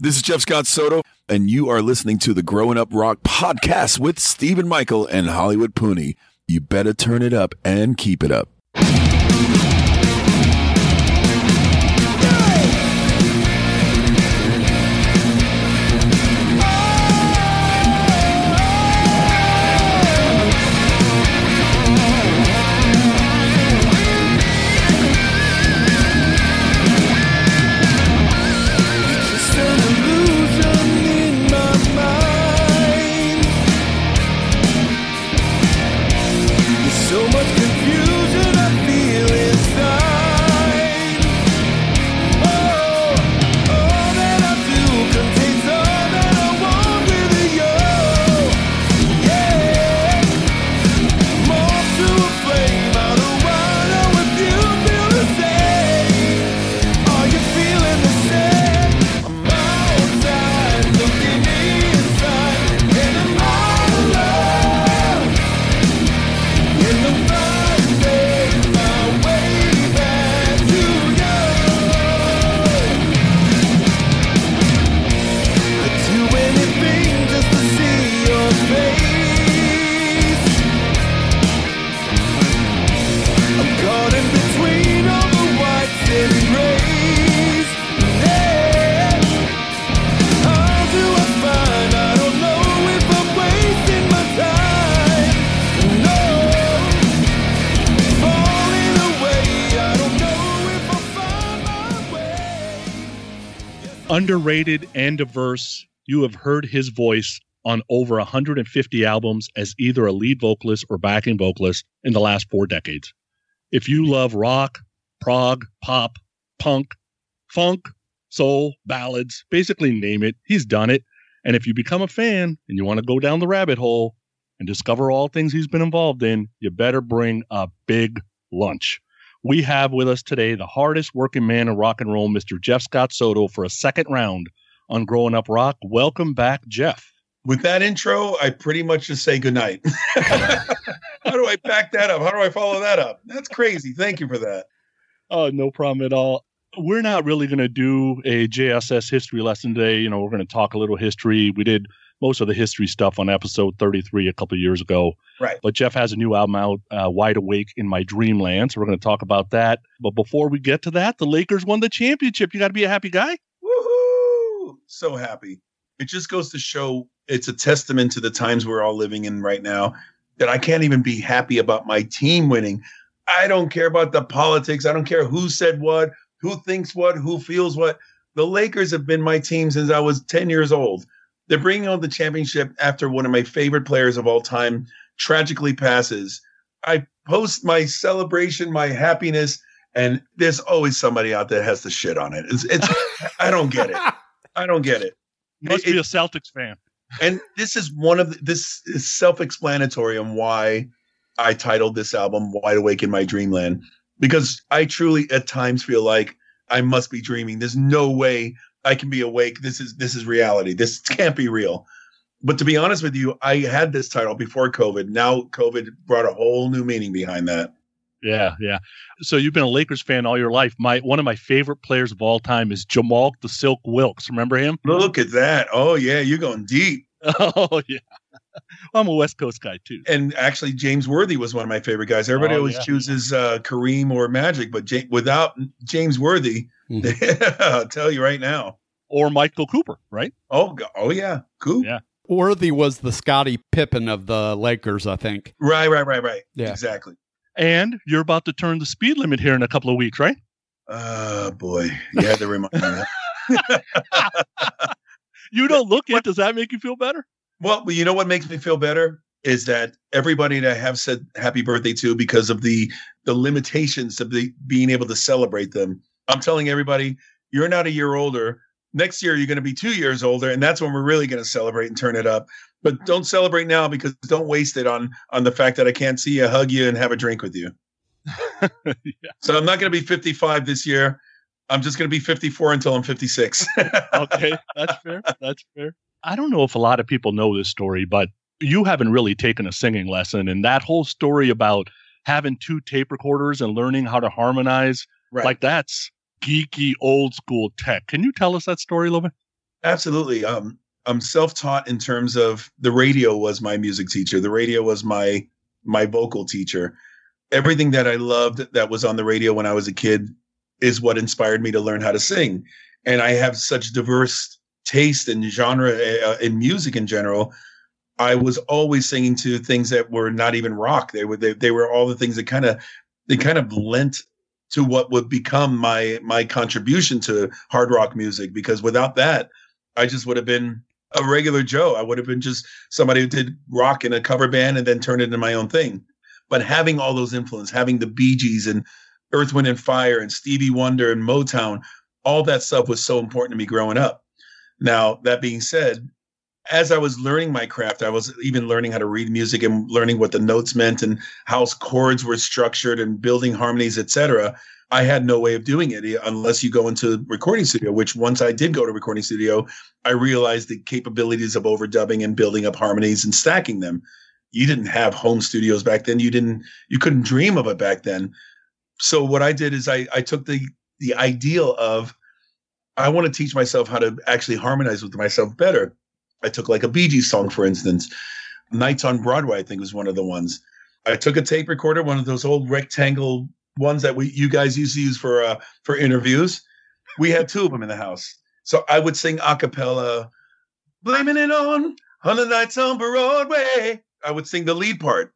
This is Jeff Scott Soto, and you are listening to the Growing Up Rock podcast with Stephen Michael and Hollywood Pooni. You better turn it up and keep it up. Underrated and diverse. You have heard his voice on over 150 albums as either a lead vocalist or backing vocalist in the last four decades. If you love rock, prog, pop, punk, funk, soul, ballads, basically name it, he's done it. And if you become a fan and you want to go down the rabbit hole and discover all things he's been involved in, you better bring a big lunch we have with us today the hardest working man in rock and roll, Mr. Jeff Scott Soto, for a second round on Growing Up Rock. Welcome back, Jeff. With that intro, I pretty much just say goodnight. How do I back that up? How do I follow that up? That's crazy. Thank you for that. Oh, no problem at all. We're not really going to do a JSS history lesson today. You know, we're going to talk a little history. We did most of the history stuff on episode 33 a couple years ago. Right. But Jeff has a new album out, uh, Wide Awake in My Dreamland. So we're going to talk about that. But before we get to that, the Lakers won the championship. You got to be a happy guy. So happy. It just goes to show it's a testament to the times we're all living in right now that I can't even be happy about my team winning. I don't care about the politics. I don't care who said what, who thinks what, who feels what. The Lakers have been my team since I was 10 years old. They're bringing on the championship after one of my favorite players of all time tragically passes. I post my celebration, my happiness, and there's always somebody out there has the shit on it. It's, it's I don't get it. I don't get it. You must it, be a Celtics fan. And this is one of the, this is self-explanatory on why I titled this album "Wide Awake in My Dreamland" because I truly at times feel like I must be dreaming. There's no way I can be awake. This is this is reality. This can't be real. But to be honest with you, I had this title before COVID. Now COVID brought a whole new meaning behind that. Yeah, yeah. So you've been a Lakers fan all your life. My one of my favorite players of all time is Jamaal the Silk Wilkes. Remember him? Look at that. Oh yeah, you're going deep. Oh yeah. I'm a West Coast guy too. And actually, James Worthy was one of my favorite guys. Everybody oh, always yeah. chooses uh, Kareem or Magic, but J- without James Worthy, mm-hmm. I'll tell you right now. Or Michael Cooper, right? Oh, oh yeah, Coop. Yeah. Worthy was the Scottie Pippen of the Lakers, I think. Right, right, right, right. Yeah. Exactly. And you're about to turn the speed limit here in a couple of weeks, right? Oh boy, you had to remind me. you don't look it. Does that make you feel better? Well, you know what makes me feel better is that everybody that I have said happy birthday to because of the the limitations of the being able to celebrate them. I'm telling everybody, you're not a year older. Next year, you're going to be two years older, and that's when we're really going to celebrate and turn it up. But don't celebrate now because don't waste it on on the fact that I can't see you, hug you, and have a drink with you. yeah. So I'm not going to be 55 this year. I'm just going to be 54 until I'm 56. okay, that's fair. That's fair. I don't know if a lot of people know this story, but you haven't really taken a singing lesson, and that whole story about having two tape recorders and learning how to harmonize, right. like that's geeky old school tech. Can you tell us that story a little bit? Absolutely. Um, I'm self-taught in terms of the radio was my music teacher. The radio was my my vocal teacher. Everything that I loved that was on the radio when I was a kid is what inspired me to learn how to sing. And I have such diverse taste and genre uh, in music in general. I was always singing to things that were not even rock. They were they, they were all the things that kind of they kind of lent to what would become my my contribution to hard rock music because without that I just would have been a regular Joe. I would have been just somebody who did rock in a cover band and then turned it into my own thing. But having all those influence, having the Bee Gees and Earth, Wind and Fire and Stevie Wonder and Motown, all that stuff was so important to me growing up. Now, that being said, as I was learning my craft, I was even learning how to read music and learning what the notes meant and how chords were structured and building harmonies, etc. I had no way of doing it eh, unless you go into recording studio, which once I did go to recording studio, I realized the capabilities of overdubbing and building up harmonies and stacking them. You didn't have home studios back then. You didn't, you couldn't dream of it back then. So what I did is I, I took the, the ideal of, I want to teach myself how to actually harmonize with myself better. I took like a Bee Gees song, for instance, Nights on Broadway, I think was one of the ones. I took a tape recorder, one of those old rectangle ones that we you guys used to use for uh, for interviews. We had two of them in the house. So I would sing a cappella, blaming it on on the nights on Broadway. I would sing the lead part.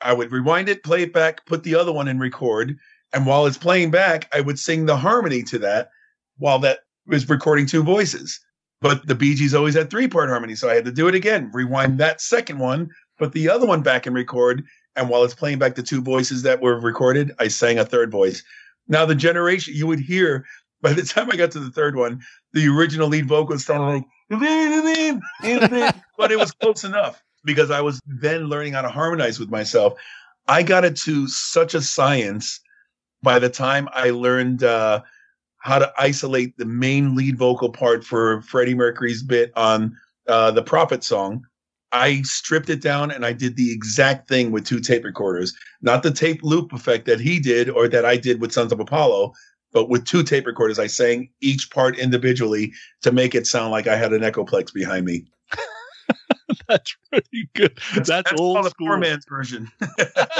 I would rewind it, play it back, put the other one in record, and while it's playing back, I would sing the harmony to that while that was recording two voices. But the Bee Gees always had three part harmony, so I had to do it again. Rewind that second one, put the other one back and record, and while it's playing back the two voices that were recorded, I sang a third voice. Now the generation you would hear by the time I got to the third one, the original lead vocal sounded like, but it was close enough because I was then learning how to harmonize with myself. I got it to such a science by the time I learned uh, how to isolate the main lead vocal part for Freddie Mercury's bit on uh, the Prophet song I stripped it down and I did the exact thing with two tape recorders, not the tape loop effect that he did or that I did with Sons of Apollo, but with two tape recorders, I sang each part individually to make it sound like I had an Echoplex behind me. that's pretty good. That's, that's, that's old school. poor man's version.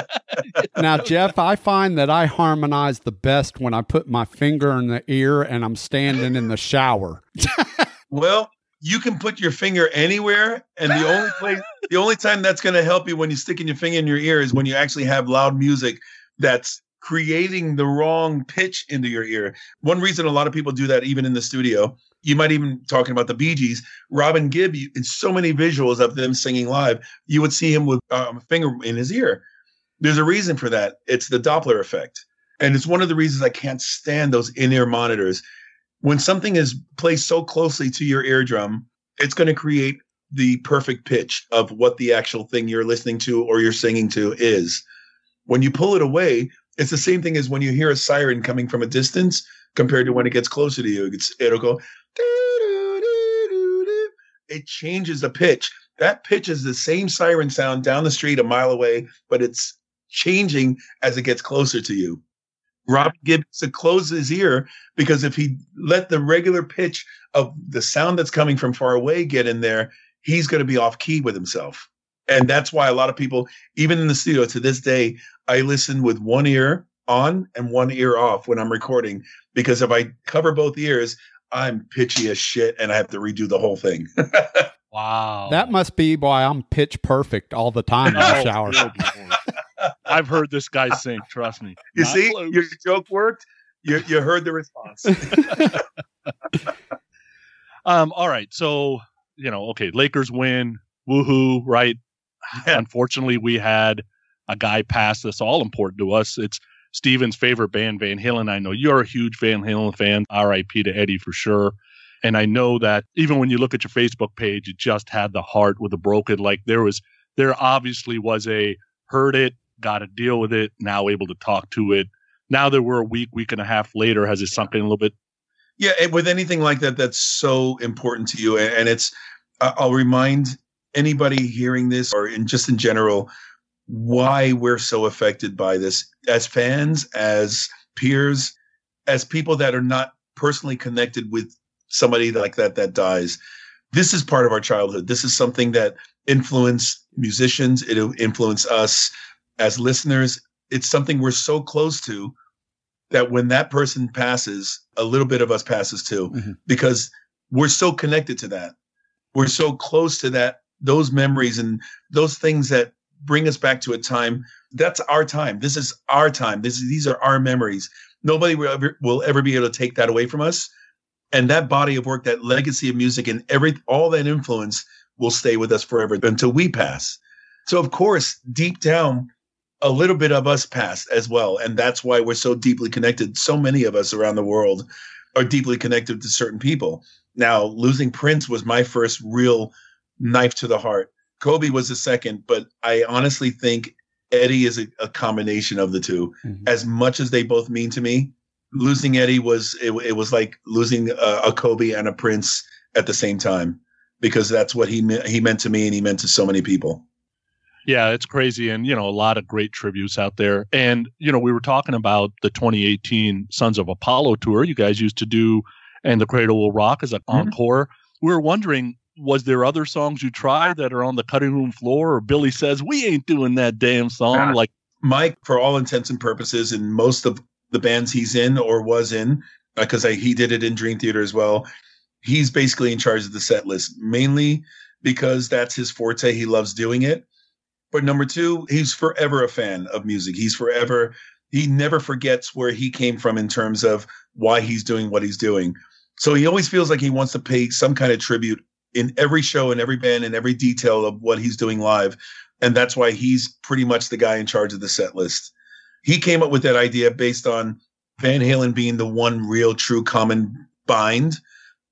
now, Jeff, I find that I harmonize the best when I put my finger in the ear and I'm standing in the shower. well, you can put your finger anywhere, and the only place, the only time that's going to help you when you're sticking your finger in your ear is when you actually have loud music that's creating the wrong pitch into your ear. One reason a lot of people do that, even in the studio, you might even talking about the Bee Gees, Robin Gibb, in so many visuals of them singing live, you would see him with um, a finger in his ear. There's a reason for that. It's the Doppler effect. And it's one of the reasons I can't stand those in ear monitors when something is placed so closely to your eardrum, it's going to create the perfect pitch of what the actual thing you're listening to or you're singing to is. When you pull it away, it's the same thing as when you hear a siren coming from a distance compared to when it gets closer to you. It's, it'll go, it changes the pitch. That pitch is the same siren sound down the street a mile away, but it's changing as it gets closer to you. Robin Gibbs to close his ear because if he let the regular pitch of the sound that's coming from far away get in there, he's going to be off key with himself. And that's why a lot of people, even in the studio to this day, I listen with one ear on and one ear off when I'm recording because if I cover both ears, I'm pitchy as shit and I have to redo the whole thing. wow. That must be why I'm pitch perfect all the time in the shower. I've heard this guy sing. Trust me. You Not see, close. your joke worked. You you heard the response. um. All right. So you know, okay, Lakers win. Woohoo! Right. Yeah. Unfortunately, we had a guy pass that's all important to us. It's Steven's favorite band, Van Halen. I know you're a huge Van Halen fan. R.I.P. to Eddie for sure. And I know that even when you look at your Facebook page, it just had the heart with a broken. Like there was, there obviously was a heard it, got to deal with it, now able to talk to it. Now that we're a week, week and a half later, has it sunk in a little bit? Yeah, with anything like that, that's so important to you. And it's, I'll remind anybody hearing this or in just in general, why we're so affected by this as fans, as peers, as people that are not personally connected with somebody like that that dies. This is part of our childhood. This is something that influenced musicians. It influenced us as listeners. It's something we're so close to that when that person passes, a little bit of us passes too, mm-hmm. because we're so connected to that. We're so close to that, those memories and those things that bring us back to a time. That's our time. This is our time. This is, these are our memories. Nobody will ever, will ever be able to take that away from us. And that body of work, that legacy of music and every, all that influence will stay with us forever until we pass. So of course, deep down, a little bit of us passed as well. And that's why we're so deeply connected. So many of us around the world are deeply connected to certain people. Now, losing Prince was my first real knife to the heart. Kobe was the second, but I honestly think Eddie is a, a combination of the 2 mm-hmm. As much as they both mean to me, losing Eddie was it, it was like losing a, a, Kobe and a Prince at the same time because that's what he he meant to me and he meant to so many people. Yeah, it's crazy. And, you know, a lot of great tributes out there. And, you know, we were talking about the 2018 Sons of Apollo tour you guys used to do, and The Cradle Will Rock as an mm-hmm. encore. We were wondering, was there other songs you tried that are on the cutting room floor? Or Billy says, we ain't doing that damn song? Like, Mike, for all intents and purposes, in most of the bands he's in or was in, because uh, he did it in Dream Theater as well, he's basically in charge of the set list, mainly because that's his forte. He loves doing it but number two, he's forever a fan of music. He's forever, he never forgets where he came from in terms of why he's doing what he's doing. So he always feels like he wants to pay some kind of tribute in every show, in every band, in every detail of what he's doing live. And that's why he's pretty much the guy in charge of the set list. He came up with that idea based on Van Halen being the one real true common bind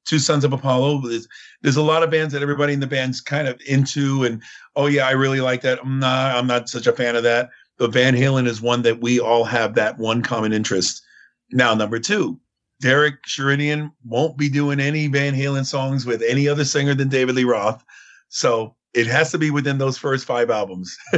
to Sons of Apollo. There's, there's a lot of bands that everybody in the band's kind of into, and oh yeah, I really like that. Mm, I'm not, I'm not such a fan of that. But Van Halen is one that we all have that one common interest. Now, number two, Derek Sherinian won't be doing any Van Halen songs with any other singer than David Lee Roth. So it has to be within those first five albums.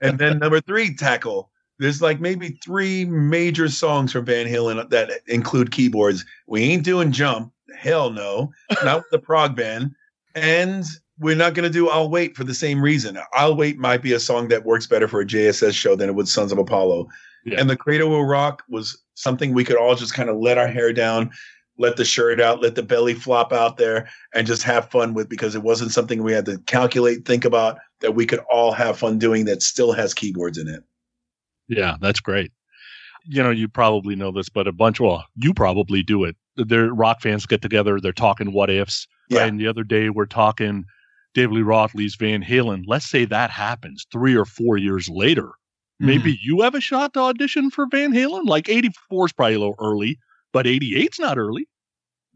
and then number three, Tackle there's like maybe three major songs from Van Halen that include keyboards. We ain't doing Jump. Hell no. Not with the prog band. And we're not going to do I'll Wait for the same reason. I'll Wait might be a song that works better for a JSS show than it would Sons of Apollo. Yeah. And The Cradle Will Rock was something we could all just kind of let our hair down, let the shirt out, let the belly flop out there, and just have fun with because it wasn't something we had to calculate, think about, that we could all have fun doing that still has keyboards in it. Yeah, that's great. You know, you probably know this, but a bunch, well, you probably do it. Their rock fans get together, they're talking what ifs. Yeah. Right? And the other day we're talking David Lee Roth leaves Van Halen. Let's say that happens three or four years later. Mm-hmm. Maybe you have a shot to audition for Van Halen. Like 84 is probably a little early, but 88's not early.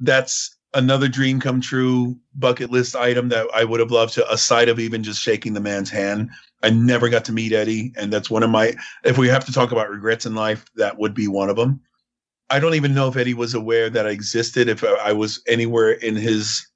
That's another dream come true bucket list item that I would have loved to, aside of even just shaking the man's hand. I never got to meet Eddie, and that's one of my. If we have to talk about regrets in life, that would be one of them. I don't even know if Eddie was aware that I existed, if I was anywhere in his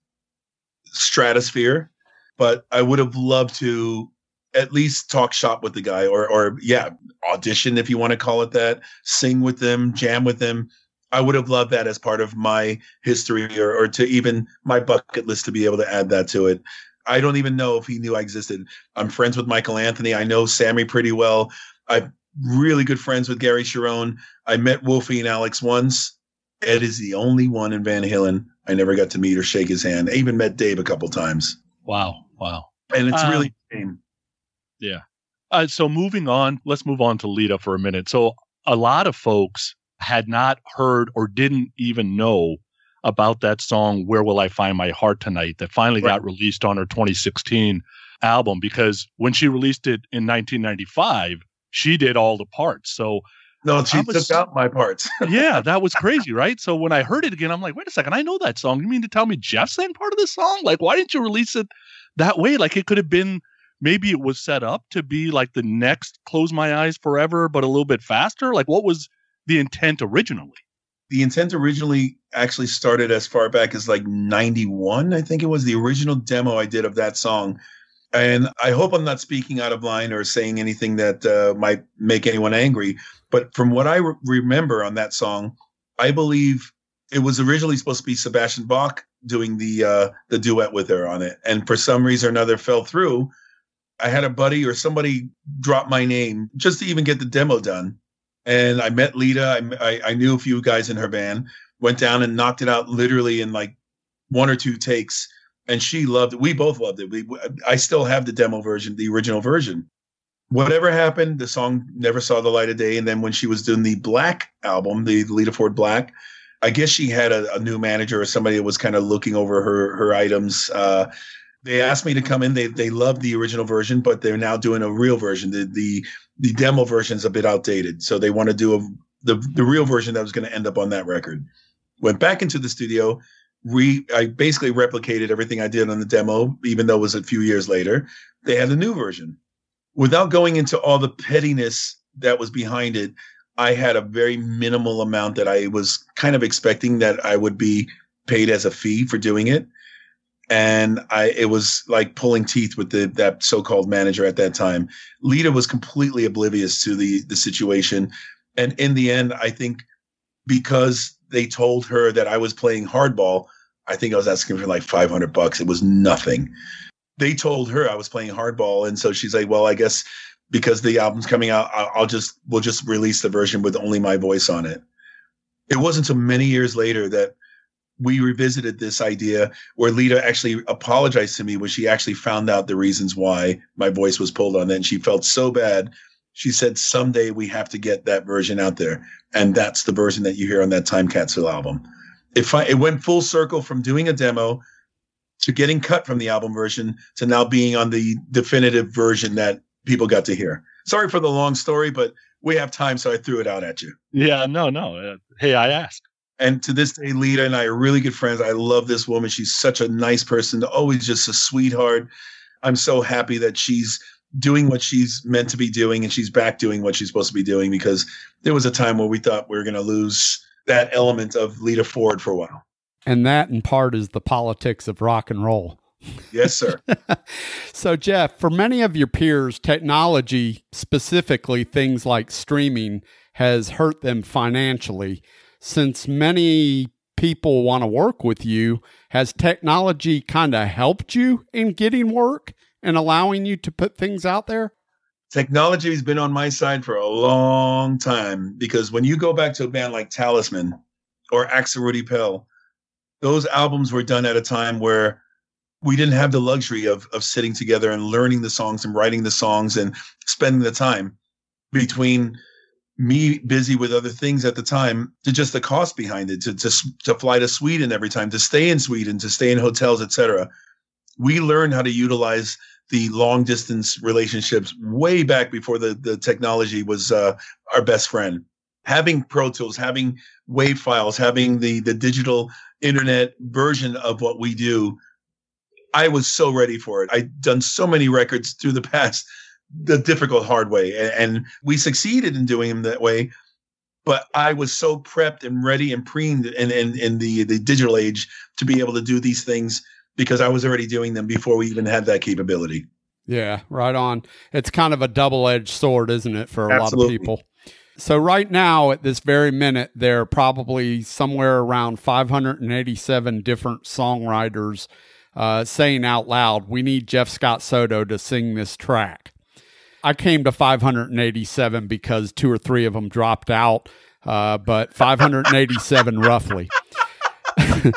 stratosphere, but I would have loved to at least talk shop with the guy, or or yeah, audition if you want to call it that, sing with them, jam with them. I would have loved that as part of my history, or or to even my bucket list to be able to add that to it. I don't even know if he knew I existed. I'm friends with Michael Anthony. I know Sammy pretty well. I'm really good friends with Gary Cherone I met Wolfie and Alex once. Ed is the only one in Van Halen I never got to meet or shake his hand. I even met Dave a couple times. Wow. Wow. And it's um, really shame. Yeah. Uh, so moving on, let's move on to Lita for a minute. So a lot of folks had not heard or didn't even know about that song where will i find my heart tonight that finally right. got released on her 2016 album because when she released it in 1995 she did all the parts so no she was, took out my parts yeah that was crazy right so when i heard it again i'm like wait a second i know that song you mean to tell me jeff sang part of the song like why didn't you release it that way like it could have been maybe it was set up to be like the next close my eyes forever but a little bit faster? Like what was the intent originally? The intent originally actually started as far back as like 91 i think it was the original demo i did of that song. And i hope i'm not speaking out of line or saying anything that uh, might make anyone angry but from what i re- remember on that song i believe it was originally supposed to be Sebastian Bach doing the uh, the duet with her on it, and for some reason or another fell through. I had a buddy or somebody drop my name just to even get the demo done, and I met Lita. I, I, knew a few guys in her band. Went down and knocked it out literally in like one or two takes, and she loved it. We both loved it. We I still have the demo version, the original version. Whatever happened, the song never saw the light of day. And then when she was doing the Black album, the Lita Ford Black, I guess she had a, a, new manager or somebody that was kind of looking over her her items. Uh, they asked me to come in. They they loved the original version, but they're now doing a real version. The the the demo version is a bit outdated, so they want to do a the the real version that was going to end up on that record. Went back into the studio. Re I basically replicated everything I did on the demo, even though it was a few years later. They had a new version. Without going into all the pettiness that was behind it, I had a very minimal amount that I was kind of expecting that I would be paid as a fee for doing it. And I, it was like pulling teeth with the, that so-called manager at that time. Lita was completely oblivious to the, the situation. And in the end, I think because they told her that I was playing hardball, I think I was asking for like 500 bucks. It was nothing. They told her I was playing hardball. And so she's like, well, I guess because the album's coming out, I'll just we'll just release the version with only my voice on it. It wasn't until many years later that we revisited this idea where Lita actually apologized to me when she actually found out the reasons why my voice was pulled on. And she felt so bad. She said, someday we have to get that version out there. And that's the version that you hear on that Time Capsule album. It, it went full circle from doing a demo to getting cut from the album version to now being on the definitive version that people got to hear. Sorry for the long story, but we have time, so I threw it out at you. Yeah, no, no. Uh, hey, I asked. And to this day, Lita and I are really good friends. I love this woman. She's such a nice person, always just a sweetheart. I'm so happy that she's doing what she's meant to be doing and she's back doing what she's supposed to be doing because there was a time where we thought we were going to lose that element of Lita Ford for a while. And that in part is the politics of rock and roll. Yes, sir. so, Jeff, for many of your peers, technology, specifically things like streaming, has hurt them financially. Since many people want to work with you, has technology kind of helped you in getting work and allowing you to put things out there? Technology has been on my side for a long time because when you go back to a band like Talisman or Axel Rudi Pell, those albums were done at a time where we didn't have the luxury of of sitting together and learning the songs and writing the songs and spending the time between me busy with other things at the time to just the cost behind it to to, to fly to Sweden every time to stay in Sweden to stay in hotels etc we learned how to utilize the long distance relationships way back before the the technology was uh, our best friend having pro tools having wave files having the the digital internet version of what we do I was so ready for it. I'd done so many records through the past, the difficult hard way, and, and we succeeded in doing them that way. But I was so prepped and ready and preened in, in, in the, the digital age to be able to do these things because I was already doing them before we even had that capability. Yeah, right on. It's kind of a double edged sword, isn't it, for a Absolutely. lot of people? So, right now, at this very minute, there are probably somewhere around 587 different songwriters uh, saying out loud, we need Jeff Scott Soto to sing this track. I came to 587 because two or three of them dropped out, uh, but 587 roughly.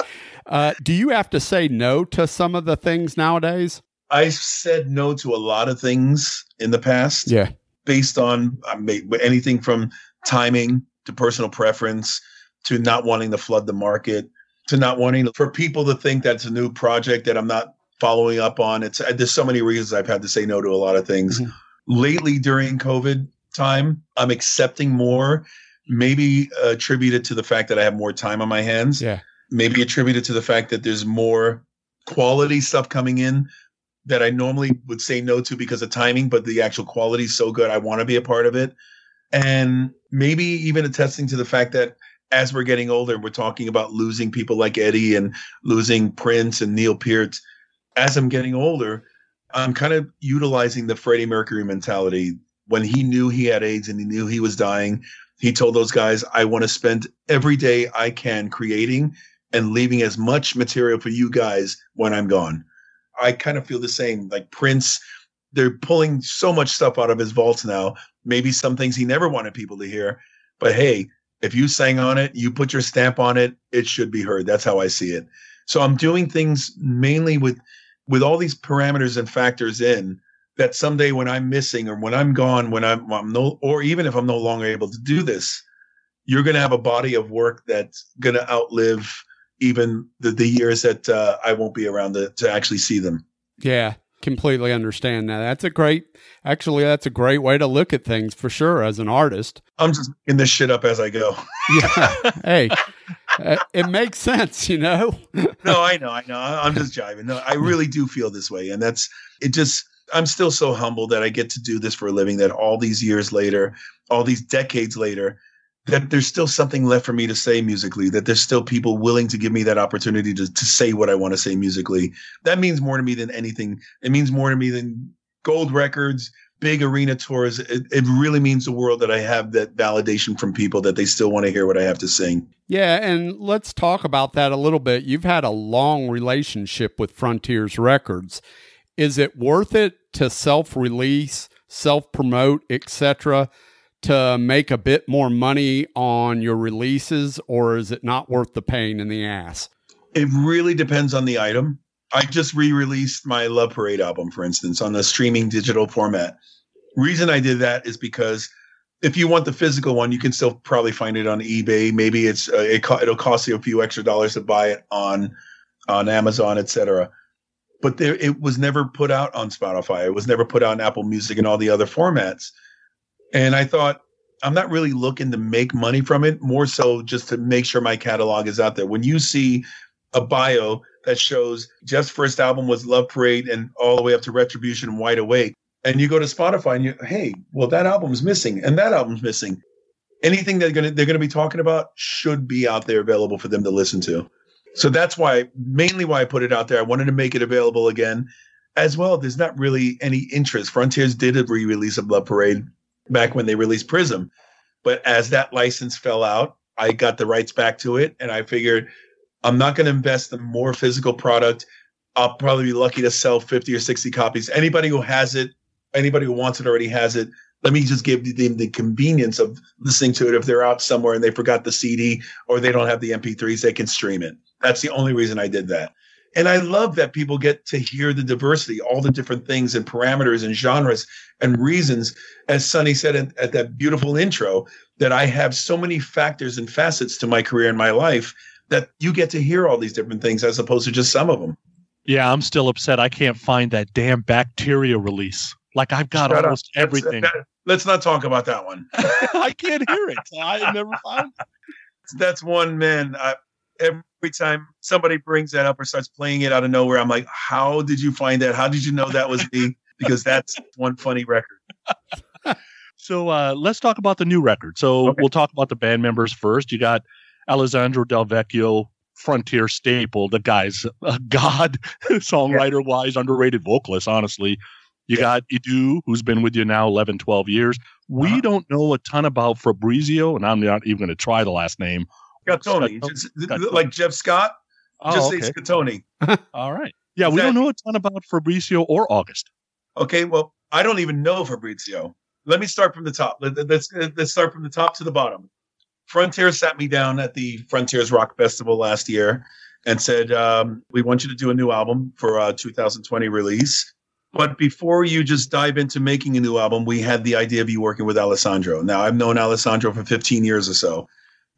uh, do you have to say no to some of the things nowadays? I said no to a lot of things in the past. Yeah. Based on I mean, anything from timing to personal preference to not wanting to flood the market to not wanting for people to think that's a new project that I'm not following up on. It's there's so many reasons I've had to say no to a lot of things. Mm-hmm. Lately during COVID time, I'm accepting more. Maybe attributed to the fact that I have more time on my hands. Yeah. Maybe attributed to the fact that there's more quality stuff coming in that I normally would say no to because of timing, but the actual quality is so good. I want to be a part of it. And maybe even attesting to the fact that as we're getting older, we're talking about losing people like Eddie and losing Prince and Neil Peart. As I'm getting older, I'm kind of utilizing the Freddie Mercury mentality. When he knew he had AIDS and he knew he was dying, He told those guys, I want to spend every day I can creating and leaving as much material for you guys when I'm gone. I kind of feel the same. Like Prince, they're pulling so much stuff out of his vaults now. Maybe some things he never wanted people to hear. But hey, if you sang on it, you put your stamp on it, it should be heard. That's how I see it. So I'm doing things mainly with with all these parameters and factors in that someday when I'm missing or when I'm gone, when I'm, I'm no, or even if I'm no longer able to do this, you're going to have a body of work that's going to outlive even the, the years that uh, I won't be around to, to actually see them. Yeah, completely understand that. That's a great, actually, that's a great way to look at things for sure as an artist. I'm just in this shit up as I go. yeah. Hey, Uh, it makes sense, you know? no, I know, I know. I'm just jiving. No, I really do feel this way. And that's, it just, I'm still so humble that I get to do this for a living, that all these years later, all these decades later, that there's still something left for me to say musically, that there's still people willing to give me that opportunity to, to say what I want to say musically. That means more to me than anything. It means more to me than gold records, big arena tours. It, it really means the world that I have that validation from people that they still want to hear what I have to sing. Yeah, and let's talk about that a little bit. You've had a long relationship with Frontiers Records. Is it worth it to self release, self promote, etc., to make a bit more money on your releases, or is it not worth the pain in the ass? It really depends on the item. I just re released my Love Parade album, for instance, on the streaming digital format. Reason I did that is because if you want the physical one, you can still probably find it on eBay. Maybe it's uh, it co- it'll cost you a few extra dollars to buy it on on Amazon, etc but there it was never put out on Spotify. It was never put out on Apple Music and all the other formats. And I thought I'm not really looking to make money from it, more so just to make sure my catalog is out there. When you see a bio that shows Jeff's first album was Love Parade and all the way up to Retribution and Wide Awake, and you go to Spotify and you, hey, well that album's missing and that album's missing. Anything they're gonna they're gonna be talking about should be out there available for them to listen to. So that's why, mainly why I put it out there. I wanted to make it available again. As well, there's not really any interest. Frontiers did a re release of Love Parade back when they released Prism. But as that license fell out, I got the rights back to it. And I figured I'm not going to invest in more physical product. I'll probably be lucky to sell 50 or 60 copies. Anybody who has it, anybody who wants it already has it. Let me just give them the convenience of listening to it. If they're out somewhere and they forgot the CD or they don't have the MP3s, they can stream it. That's the only reason I did that. And I love that people get to hear the diversity, all the different things and parameters and genres and reasons. As Sonny said at, that beautiful intro, that I have so many factors and facets to my career and my life that you get to hear all these different things as opposed to just some of them. Yeah, I'm still upset. I can't find that damn bacteria release. Like I've got Shut almost up. everything. That, let's not talk about that one. I can't hear it. I never found. It. That's one man. I, every time somebody brings that up or starts playing it out of nowhere, I'm like, how did you find that? How did you know that was me? Because that's one funny record. so uh, let's talk about the new record. So okay. we'll talk about the band members first. You got Alessandro Del Vecchio, Frontier staple. The guy's a god, songwriter wise, underrated vocalist, honestly. You yeah. got Edu, who's been with you now 11, 12 years. We uh-huh. don't know a ton about Fabrizio, and I'm not even going to try the last name Scottoni, just, like Jeff Scott. Oh, just okay. say Scottoni. All right. Yeah, Is we that, don't know a ton about Fabrizio or August. Okay, well, I don't even know Fabrizio. Let me start from the top. Let, us let's start from the top to the bottom. Frontier sat me down at the Frontiers Rock Festival last year and said, um, "We want you to do a new album for a 2020 release." But before you just dive into making a new album, we had the idea of you working with Alessandro. Now, I've known Alessandro for 15 years or so.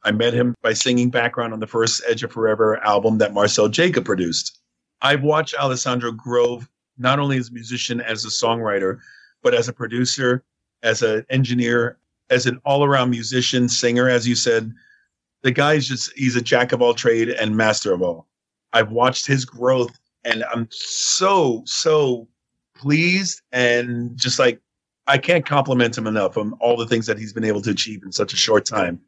I met him by singing background on the first Edge of Forever album that Marcel Jacob produced. I've watched Alessandro grow not only as a musician, as a songwriter, but as a producer, as an engineer, as an all around musician, singer, as you said. The guy's just, he's a jack of all trade and master of all. I've watched his growth and I'm so, so pleased and just like, I can't compliment him enough on all the things that he's been able to achieve in such a short time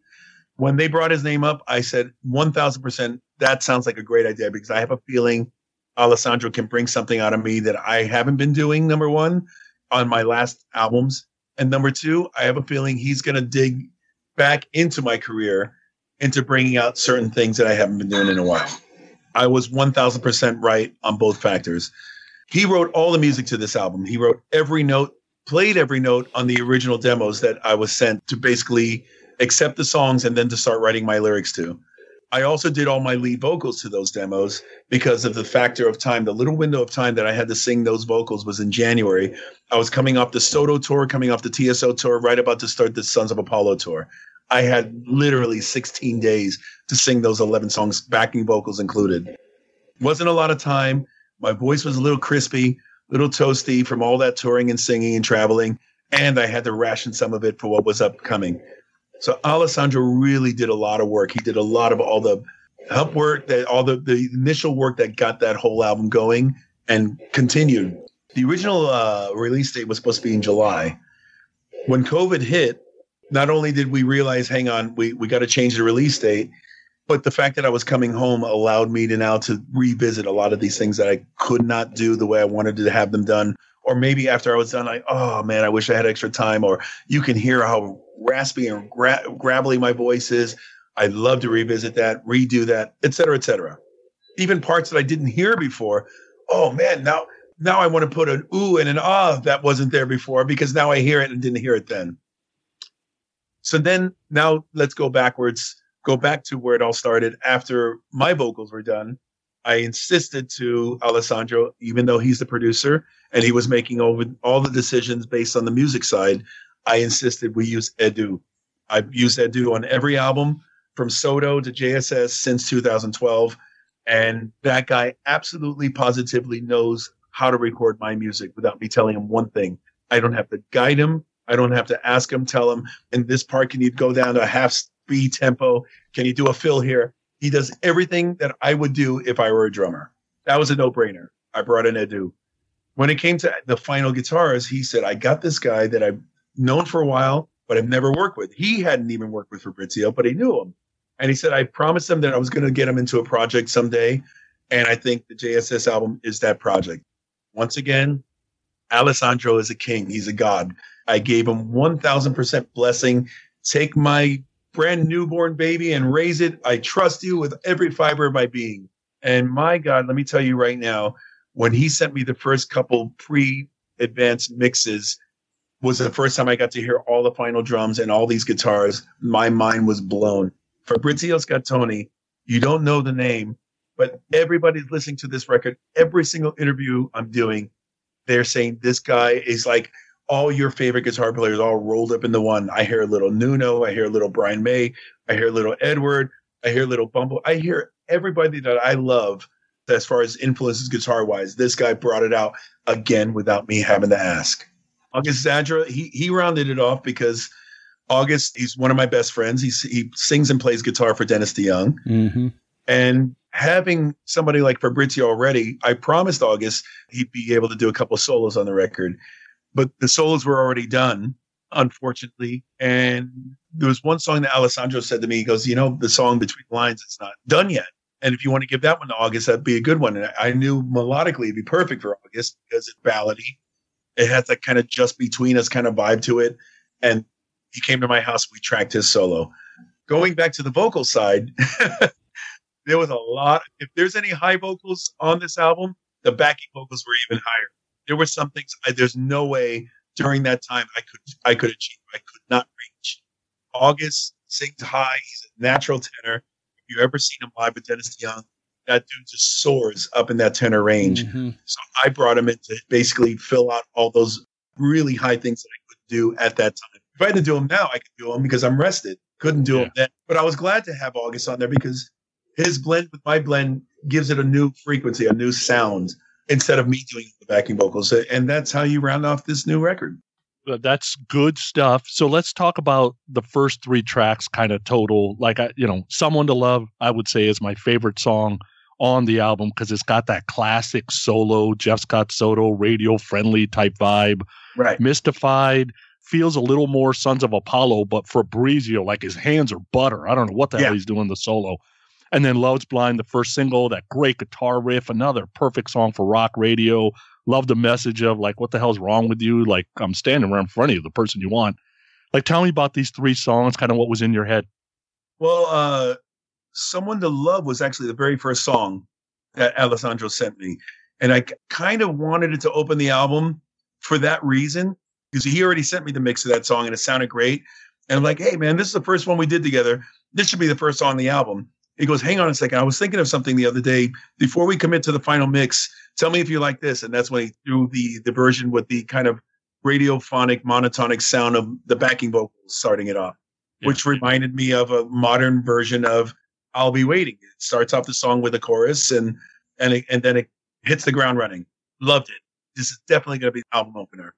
when they brought his name up, I said 1000% that sounds like a great idea because I have a feeling Alessandro can bring something out of me that I haven't been doing, number one, on my last albums. And number two, I have a feeling he's going to dig back into my career, into bringing out certain things that I haven't been doing in a while. I was 1000% right on both factors. He wrote all the music to this album. He wrote every note, played every note on the original demos that I was sent to basically accept the songs and then to start writing my lyrics to. I also did all my lead vocals to those demos because of the factor of time. The little window of time that I had to sing those vocals was in January. I was coming off the Soto tour, coming off the TSO tour, right about to start the Sons of Apollo tour. I had literally 16 days to sing those 11 songs, backing vocals included. Wasn't a lot of time. My voice was a little crispy, little toasty from all that touring and singing and traveling. And I had to ration some of it for what was upcoming. So Alessandro really did a lot of work. He did a lot of all the help work that all the, the initial work that got that whole album going and continued. The original uh, release date was supposed to be in July. When COVID hit, not only did we realize, hang on, we, we got to change the release date, but the fact that I was coming home allowed me to now to revisit a lot of these things that I could not do the way I wanted to have them done. Or maybe after I was done, like, oh man, I wish I had extra time. Or you can hear how raspy and gra- gravelly my voice is. I'd love to revisit that, redo that, et cetera, et cetera. Even parts that I didn't hear before. Oh man, now now I want to put an ooh and an ah that wasn't there before because now I hear it and didn't hear it then. So then now let's go backwards, go back to where it all started after my vocals were done. I insisted to Alessandro, even though he's the producer and he was making over all the decisions based on the music side, I insisted we use Edu. I've used Edu on every album from Soto to JSS since 2012. And that guy absolutely positively knows how to record my music without me telling him one thing. I don't have to guide him. I don't have to ask him, tell him, in this part, can you go down to a half speed tempo? Can you do a fill here? He does everything that I would do if I were a drummer. That was a no brainer. I brought in Edu. When it came to the final guitars, he said, I got this guy that I've known for a while, but I've never worked with. He hadn't even worked with Fabrizio, but he knew him. And he said, I promised him that I was going to get him into a project someday. And I think the JSS album is that project. Once again, Alessandro is a king. He's a god. I gave him 1000% blessing. Take my brand newborn baby and raise it. I trust you with every fiber of my being. And my God, let me tell you right now, when he sent me the first couple pre advanced mixes, was the first time I got to hear all the final drums and all these guitars. My mind was blown. Fabrizio Sgattoni, you don't know the name, but everybody's listening to this record. Every single interview I'm doing, they're saying this guy is like all your favorite guitar players all rolled up into one. I hear a little Nuno, I hear a little Brian May, I hear a little Edward, I hear a little Bumble. I hear everybody that I love as far as influences guitar wise. This guy brought it out again without me having to ask. August Zadra, he he rounded it off because August, he's one of my best friends. He's, he sings and plays guitar for Dennis DeYoung. Mm-hmm. And having somebody like Fabrizio already, I promised August he'd be able to do a couple solos on the record but the solos were already done, unfortunately. And there was one song that Alessandro said to me, he goes, you know, the song Between the Lines, it's not done yet. And if you want to give that one to August, that'd be a good one. And I knew melodically it'd be perfect for August because it's ballady. It has that kind of just between us kind of vibe to it. And he came to my house, we tracked his solo. Going back to the vocal side, there was a lot. If there's any high vocals on this album, the backing vocals were even higher there were some things I, there's no way during that time I could I could achieve. I could not reach. August sings high. He's a natural tenor. If you ever seen him live with Dennis DeYoung, that dude just soars up in that tenor range. Mm-hmm. So I brought him in to basically fill out all those really high things that I could do at that time. If I had to do them now, I could do them because I'm rested. Couldn't do yeah. them then. But I was glad to have August on there because his blend with my blend gives it a new frequency, a new sound instead of me doing the backing vocals. And that's how you round off this new record. That's good stuff. So let's talk about the first three tracks, kind of total. Like, I, you know, Someone to Love, I would say, is my favorite song on the album because it's got that classic solo, Jeff Scott Soto, radio friendly type vibe. Right. Mystified feels a little more Sons of Apollo, but Fabrizio, like his hands are butter. I don't know what the yeah. hell he's doing the solo. And then Love's Blind, the first single, that great guitar riff, another perfect song for rock radio. Love the message of like, what the hell's wrong with you? Like, I'm standing right in front of you, the person you want. Like, tell me about these three songs, kind of what was in your head. Well, uh, Someone to Love was actually the very first song that Alessandro sent me. And I kind of wanted it to open the album for that reason, because he already sent me the mix of that song and it sounded great. And I'm like, hey, man, this is the first one we did together. This should be the first song on the album. He goes, hang on a second. I was thinking of something the other day. Before we commit to the final mix, tell me if you like this. And that's when he threw the the version with the kind of radiophonic monotonic sound of the backing vocals starting it off, yeah. which reminded me of a modern version of I'll Be Waiting. It starts off the song with a chorus and and it, and then it hits the ground running. Loved it. This is definitely going to be the album opener.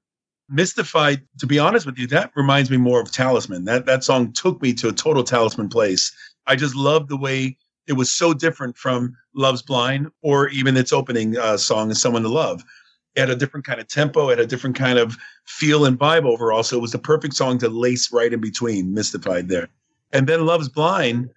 Mystified, to be honest with you, that reminds me more of Talisman. That that song took me to a total Talisman place. I just loved the way it was so different from Love's Blind or even its opening uh, song, Someone to Love It had a different kind of tempo, it had a different kind of feel and vibe overall. So it was the perfect song to lace right in between, mystified there. And then Love's Blind,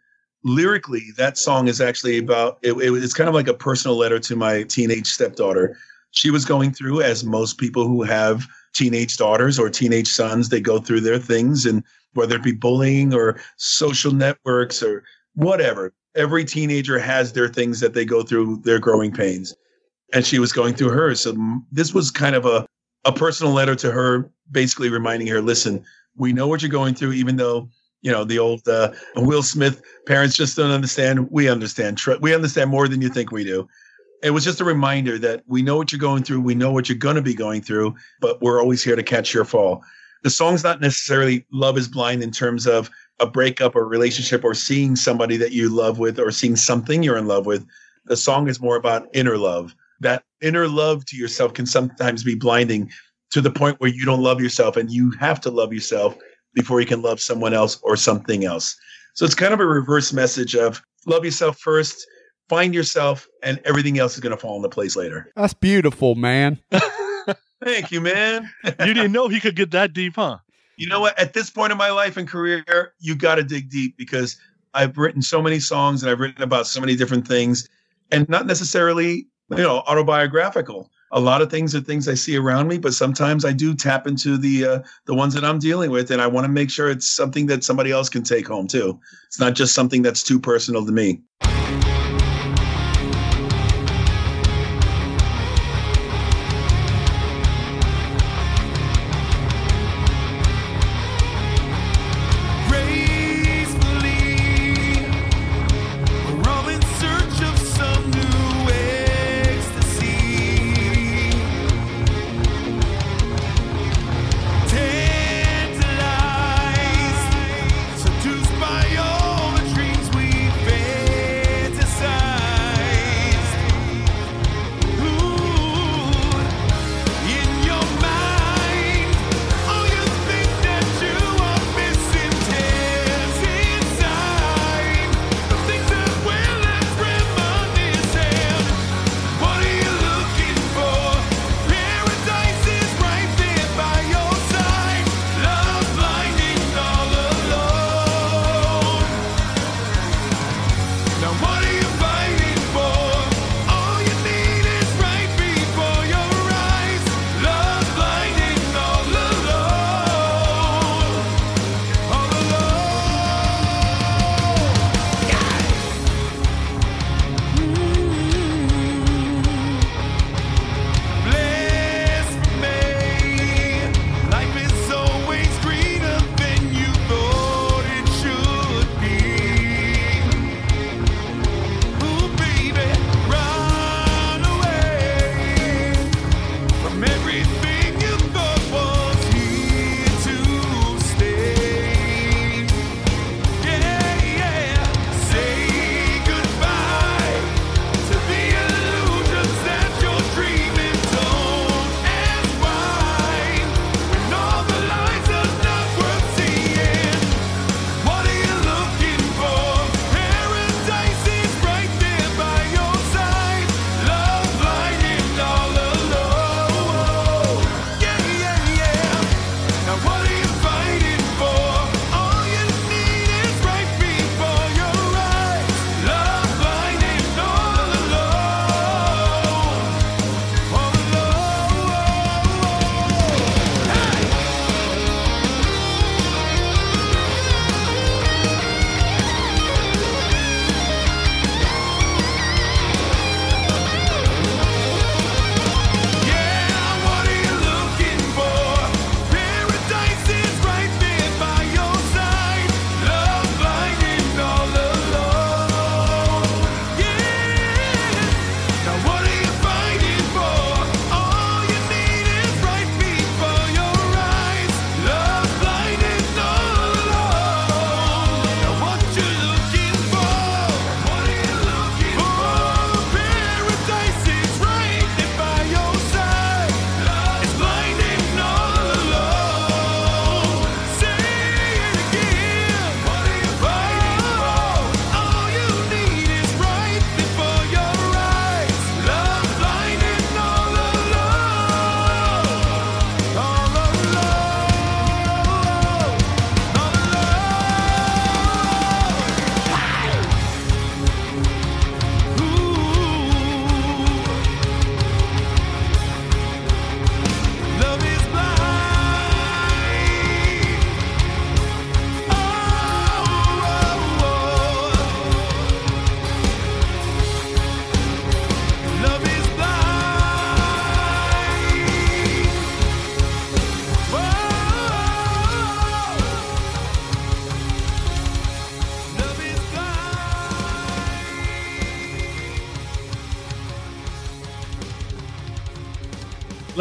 lyrically, that song is actually about it, it, it's kind of like a personal letter to my teenage stepdaughter. She was going through, as most people who have teenage daughters or teenage sons, they go through their things, and whether it be bullying or social networks or whatever, every teenager has their things that they go through their growing pains and she was going through hers. So this was kind of a, a personal letter to her, basically reminding her, listen, we know what you're going through, even though, you know, the old uh, Will Smith parents just don't understand. We understand. We understand more than you think we do. It was just a reminder that we know what you're going through. We know what you're going to be going through, but we're always here to catch your fall. The song's not necessarily love is blind in terms of a breakup or relationship or seeing somebody that you love with or seeing something you're in love with. The song is more about inner love that inner love to yourself can sometimes be blinding to the point where you don't love yourself and you have to love yourself before you can love someone else or something else. So it's kind of a reverse message of love yourself first, find yourself, and everything else is going to fall into place later. That's beautiful, man. Thank you, man. you didn't know he could get that deep, huh? You know what? At this point in my life and career, you got to dig deep because I've written so many songs and I've written about so many different things and not necessarily you know autobiographical a lot of things are things i see around me but sometimes i do tap into the uh, the ones that i'm dealing with and i want to make sure it's something that somebody else can take home too it's not just something that's too personal to me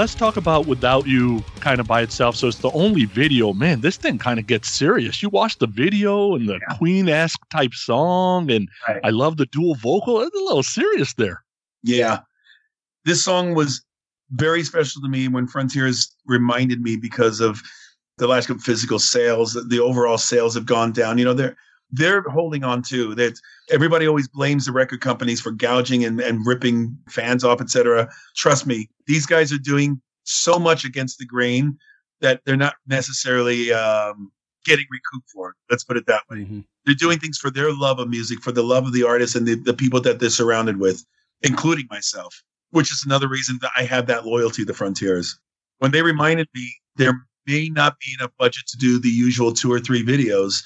let's talk about Without You kind of by itself. So it's the only video. Man, this thing kind of gets serious. You watch the video and the yeah. Queen esque type song, and right. I love the dual vocal. It's a little serious there. Yeah. This song was very special to me when Frontiers reminded me because of the lack of physical sales. The overall sales have gone down. You know, they're they're holding on to that. Everybody always blames the record companies for gouging and, and ripping fans off, etc. Trust me, these guys are doing so much against the grain that they're not necessarily um, getting recouped for. Let's put it that way. Mm-hmm. They're doing things for their love of music, for the love of the artist and the, the people that they're surrounded with, including myself, which is another reason that I have that loyalty to Frontiers. When they reminded me there may not be enough budget to do the usual two or three videos,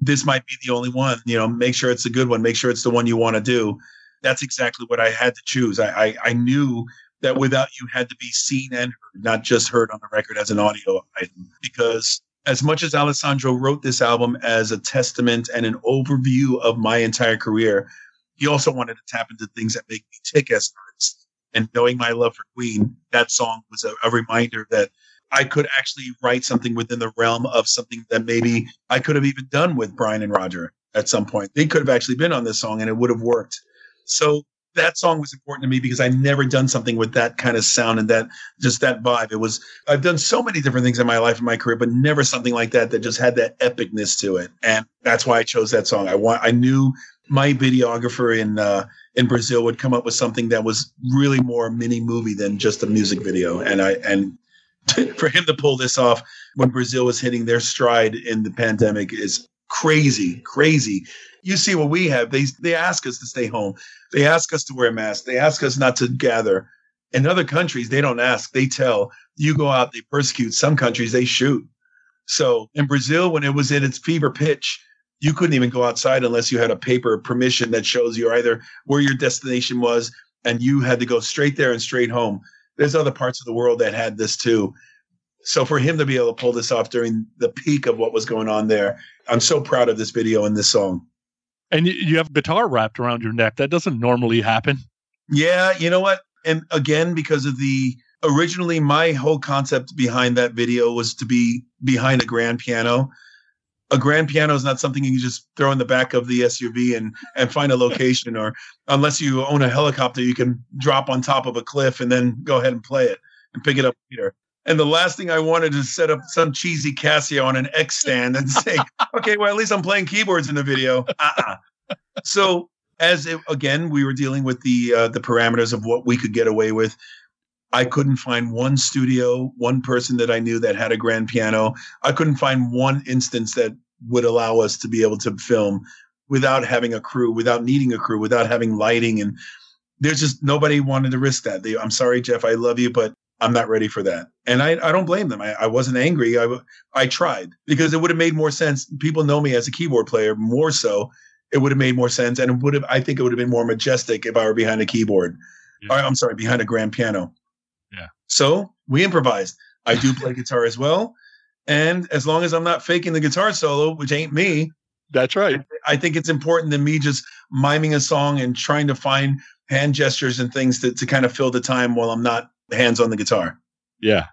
this might be the only one. You know, make sure it's a good one. Make sure it's the one you want to do. That's exactly what I had to choose. I, I, I knew that without you had to be seen and heard, not just heard on the record as an audio item. Because as much as Alessandro wrote this album as a testament and an overview of my entire career, he also wanted to tap into things that make me tick as an artist. And knowing my love for Queen, that song was a, a reminder that I could actually write something within the realm of something that maybe I could have even done with Brian and Roger at some point. They could have actually been on this song and it would have worked. So that song was important to me because I never done something with that kind of sound and that just that vibe. It was I've done so many different things in my life and my career, but never something like that that just had that epicness to it. And that's why I chose that song. I want I knew my videographer in uh, in Brazil would come up with something that was really more mini movie than just a music video. And I and for him to pull this off when Brazil was hitting their stride in the pandemic is crazy, crazy. You see what we have. They they ask us to stay home. They ask us to wear masks. They ask us not to gather. In other countries, they don't ask. They tell. You go out, they persecute. Some countries, they shoot. So in Brazil, when it was in its fever pitch, you couldn't even go outside unless you had a paper permission that shows you either where your destination was and you had to go straight there and straight home there's other parts of the world that had this too. So for him to be able to pull this off during the peak of what was going on there, I'm so proud of this video and this song. And you have guitar wrapped around your neck. That doesn't normally happen. Yeah, you know what? And again, because of the originally my whole concept behind that video was to be behind a grand piano a grand piano is not something you just throw in the back of the SUV and and find a location or unless you own a helicopter you can drop on top of a cliff and then go ahead and play it and pick it up later. And the last thing I wanted is set up some cheesy Casio on an X stand and say, okay, well at least I'm playing keyboards in the video. Uh-uh. So as it, again we were dealing with the uh, the parameters of what we could get away with I couldn't find one studio, one person that I knew that had a grand piano. I couldn't find one instance that would allow us to be able to film without having a crew, without needing a crew, without having lighting. And there's just nobody wanted to risk that. They, I'm sorry, Jeff, I love you, but I'm not ready for that. And I, I don't blame them. I, I wasn't angry. I, I tried because it would have made more sense. People know me as a keyboard player more so. It would have made more sense. And it would have, I think it would have been more majestic if I were behind a keyboard. Yeah. I'm sorry, behind a grand piano. Yeah. So we improvised. I do play guitar as well. And as long as I'm not faking the guitar solo, which ain't me. That's right. I think it's important than me just miming a song and trying to find hand gestures and things to, to kind of fill the time while I'm not hands on the guitar. Yeah.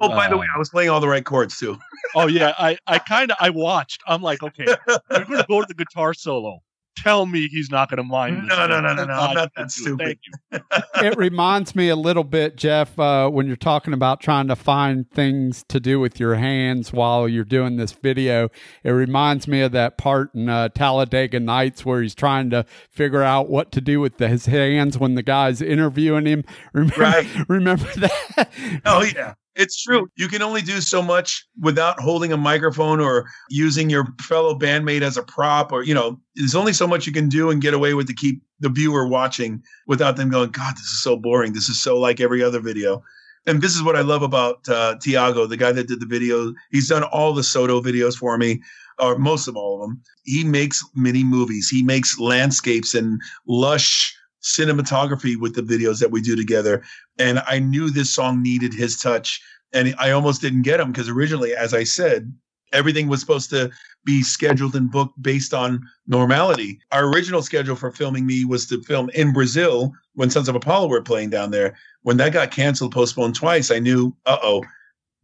Oh, by uh, the way, I was playing all the right chords too. oh yeah, I I kind of I watched. I'm like, okay, we're going to go to the guitar solo tell me he's not going to mind. No, no, no, no, no. I'm not that stupid. Thank you. it reminds me a little bit, Jeff, uh, when you're talking about trying to find things to do with your hands while you're doing this video. It reminds me of that part in uh, Talladega Nights where he's trying to figure out what to do with the, his hands when the guy's interviewing him. Remember, right. remember that? Oh, yeah. It's true. You can only do so much without holding a microphone or using your fellow bandmate as a prop, or, you know, there's only so much you can do and get away with to keep the viewer watching without them going, God, this is so boring. This is so like every other video. And this is what I love about uh, Tiago, the guy that did the video. He's done all the Soto videos for me, or most of all of them. He makes mini movies, he makes landscapes and lush cinematography with the videos that we do together. And I knew this song needed his touch. And I almost didn't get him because originally, as I said, everything was supposed to be scheduled and booked based on normality. Our original schedule for filming me was to film in Brazil when Sons of Apollo were playing down there. when that got canceled, postponed twice, I knew, uh oh,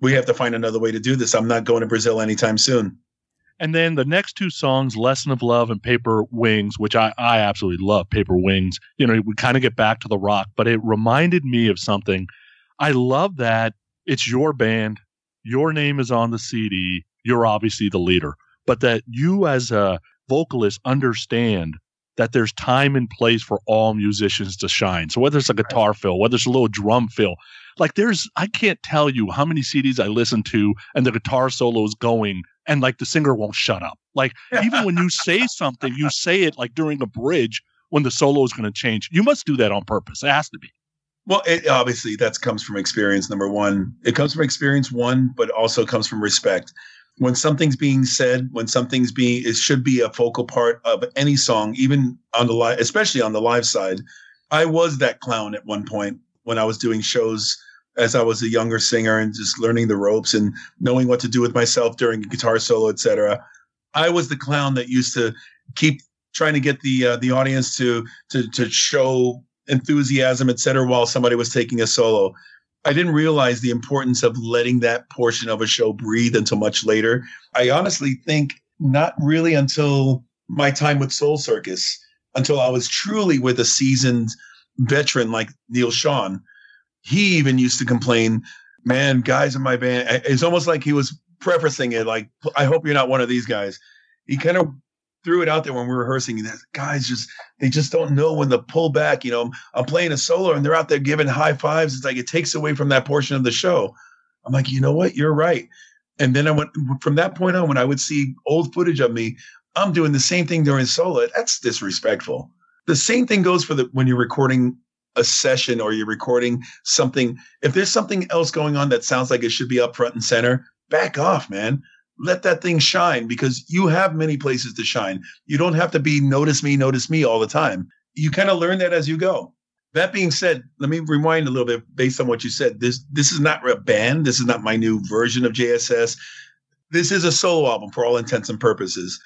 we have to find another way to do this. I'm not going to Brazil anytime soon. And then the next two songs, Lesson of Love and Paper Wings, which I, I absolutely love, Paper Wings, you know, we kind of get back to the rock, but it reminded me of something. I love that it's your band, your name is on the CD, you're obviously the leader, but that you as a vocalist understand that there's time and place for all musicians to shine. So whether it's a guitar fill, whether it's a little drum fill, like there's I can't tell you how many CDs I listen to and the guitar solo is going and like the singer won't shut up. Like even when you say something, you say it like during a bridge when the solo is going to change. You must do that on purpose. It has to be. Well, it, obviously that comes from experience. Number one, it comes from experience. One, but also comes from respect when something's being said, when something's being, it should be a focal part of any song, even on the live, especially on the live side. I was that clown at one point when I was doing shows as I was a younger singer and just learning the ropes and knowing what to do with myself during a guitar solo, etc. I was the clown that used to keep trying to get the uh, the audience to to to show enthusiasm, etc., while somebody was taking a solo. I didn't realize the importance of letting that portion of a show breathe until much later. I honestly think not really until my time with Soul SirkUS, until I was truly with a seasoned veteran like Neal Schon. He even used to complain, man, guys in my band, it's almost like he was prefacing it like, I hope you're not one of these guys. He kind of threw it out there when we were rehearsing. That guys just they just don't know when to pull back. You know, I'm playing a solo and they're out there giving high fives. It's like it takes away from that portion of the show. I'm like, you know what? You're right. And then I went from that point on when I would see old footage of me, I'm doing the same thing during solo. That's disrespectful. The same thing goes for the when you're recording a session or you're recording something. If there's something else going on that sounds like it should be up front and center, back off, man let that thing shine because you have many places to shine. You don't have to be notice me, notice me all the time. You kind of learn that as you go. That being said, let me rewind a little bit based on what you said. This this is not a band. This is not my new version of JSS. This is a solo album for all intents and purposes.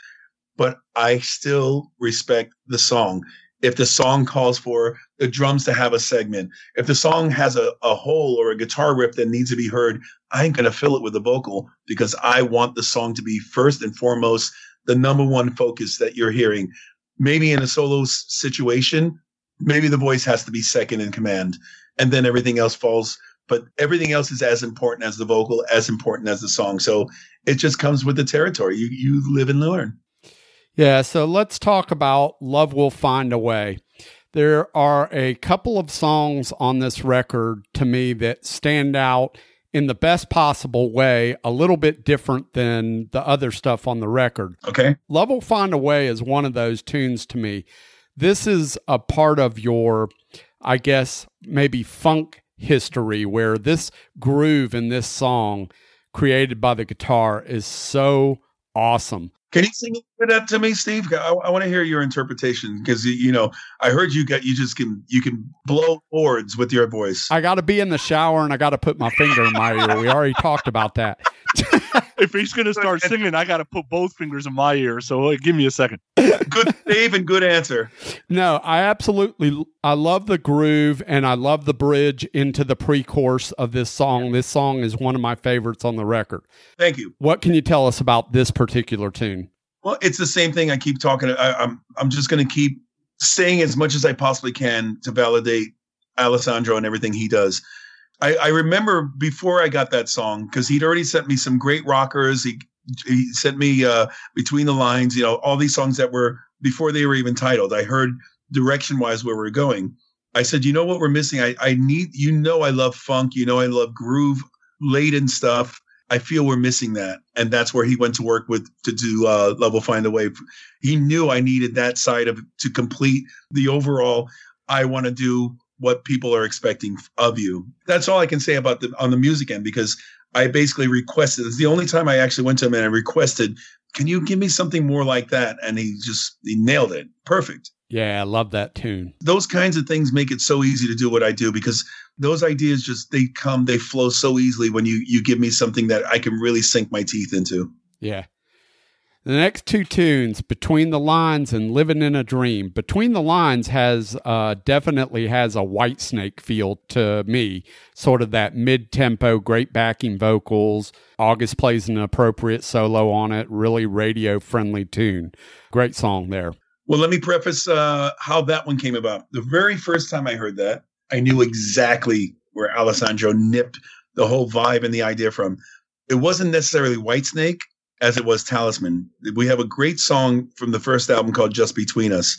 But I still respect the song if the song calls for the drums to have a segment, if the song has a, a hole or a guitar riff that needs to be heard, I ain't going to fill it with a vocal because I want the song to be first and foremost the number one focus that you're hearing. Maybe in a solo situation, maybe the voice has to be second in command and then everything else falls. But everything else is as important as the vocal, as important as the song. So it just comes with the territory. You, you live and learn. Yeah, so let's talk about Love Will Find a Way. There are a couple of songs on this record to me that stand out in the best possible way, a little bit different than the other stuff on the record. Okay. Love Will Find a Way is one of those tunes to me. This is a part of your, I guess, maybe funk history where this groove in this song created by the guitar is so awesome. Can you sing that to me, Steve? I, I want to hear your interpretation because you know I heard you got you just can you can blow chords with your voice. I got to be in the shower and I got to put my finger in my ear. We already talked about that. if he's going to start singing, I got to put both fingers in my ear. So uh, give me a second. good Dave and good answer. No, I absolutely I love the groove and I love the bridge into the pre-chorus of this song. This song is one of my favorites on the record. Thank you. What can you tell us about this particular tune? Well, it's the same thing. I keep talking. I, I'm I'm just going to keep saying as much as I possibly can to validate Alessandro and everything he does. I, I remember before I got that song because he'd already sent me some great rockers. He he sent me uh, between the lines, you know, all these songs that were before they were even titled. I heard direction wise where we're going. I said, you know what we're missing? I, I need, you know, I love funk, you know, I love groove laden stuff. I feel we're missing that. And that's where he went to work with to do uh, Love Will Find a Way. He knew I needed that side of to complete the overall. I want to do what people are expecting of you. That's all I can say about the on the music end because I basically requested. It's the only time I actually went to him and I requested, "Can you give me something more like that?" And he just he nailed it. Perfect. Yeah, I love that tune. Those kinds of things make it so easy to do what I do because those ideas just they come, they flow so easily when you you give me something that I can really sink my teeth into. Yeah. The next two tunes, Between the Lines and Living in a Dream. Between the Lines has uh, definitely has a Whitesnake feel to me, sort of that mid tempo, great backing vocals. August plays an appropriate solo on it, really radio friendly tune. Great song there. Well, let me preface uh, how that one came about. The very first time I heard that, I knew exactly where Alessandro nipped the whole vibe and the idea from. It wasn't necessarily Whitesnake as it was Talisman. We have a great song from the first album called Just Between Us.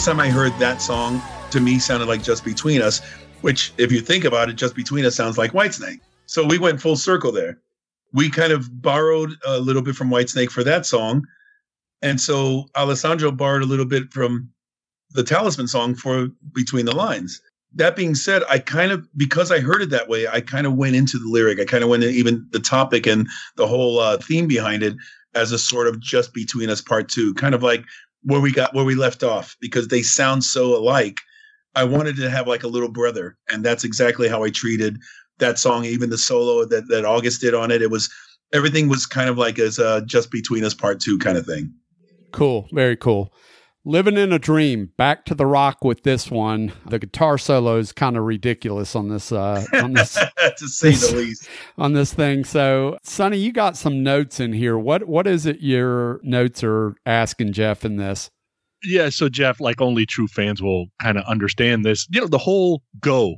First time I heard that song, to me, sounded like Just Between Us, which, if you think about it, Just Between Us sounds like Whitesnake. So we went full circle there. We kind of borrowed a little bit from Whitesnake for that song. And so Alessandro borrowed a little bit from the Talisman song for Between the Lines. That being said, I kind of, because I heard it that way, I kind of went into the lyric. I kind of went into even the topic and the whole uh, theme behind it as a sort of just between us part two, kind of like where we got where we left off because they sound so alike. I wanted to have like a little brother, and that's exactly how I treated that song. Even the solo that that August did on it, it was everything was kind of like as uh, just between us part two kind of thing. Cool, very cool. Living in a Dream, back to the rock with this one. The guitar solo is kind of ridiculous on this uh on this to say this, the least. On this thing. So Sonny, you got some notes in here. What what is it your notes are asking Jeff in this? Yeah, so Jeff, like only true fans will kind of understand this. You know, the whole go,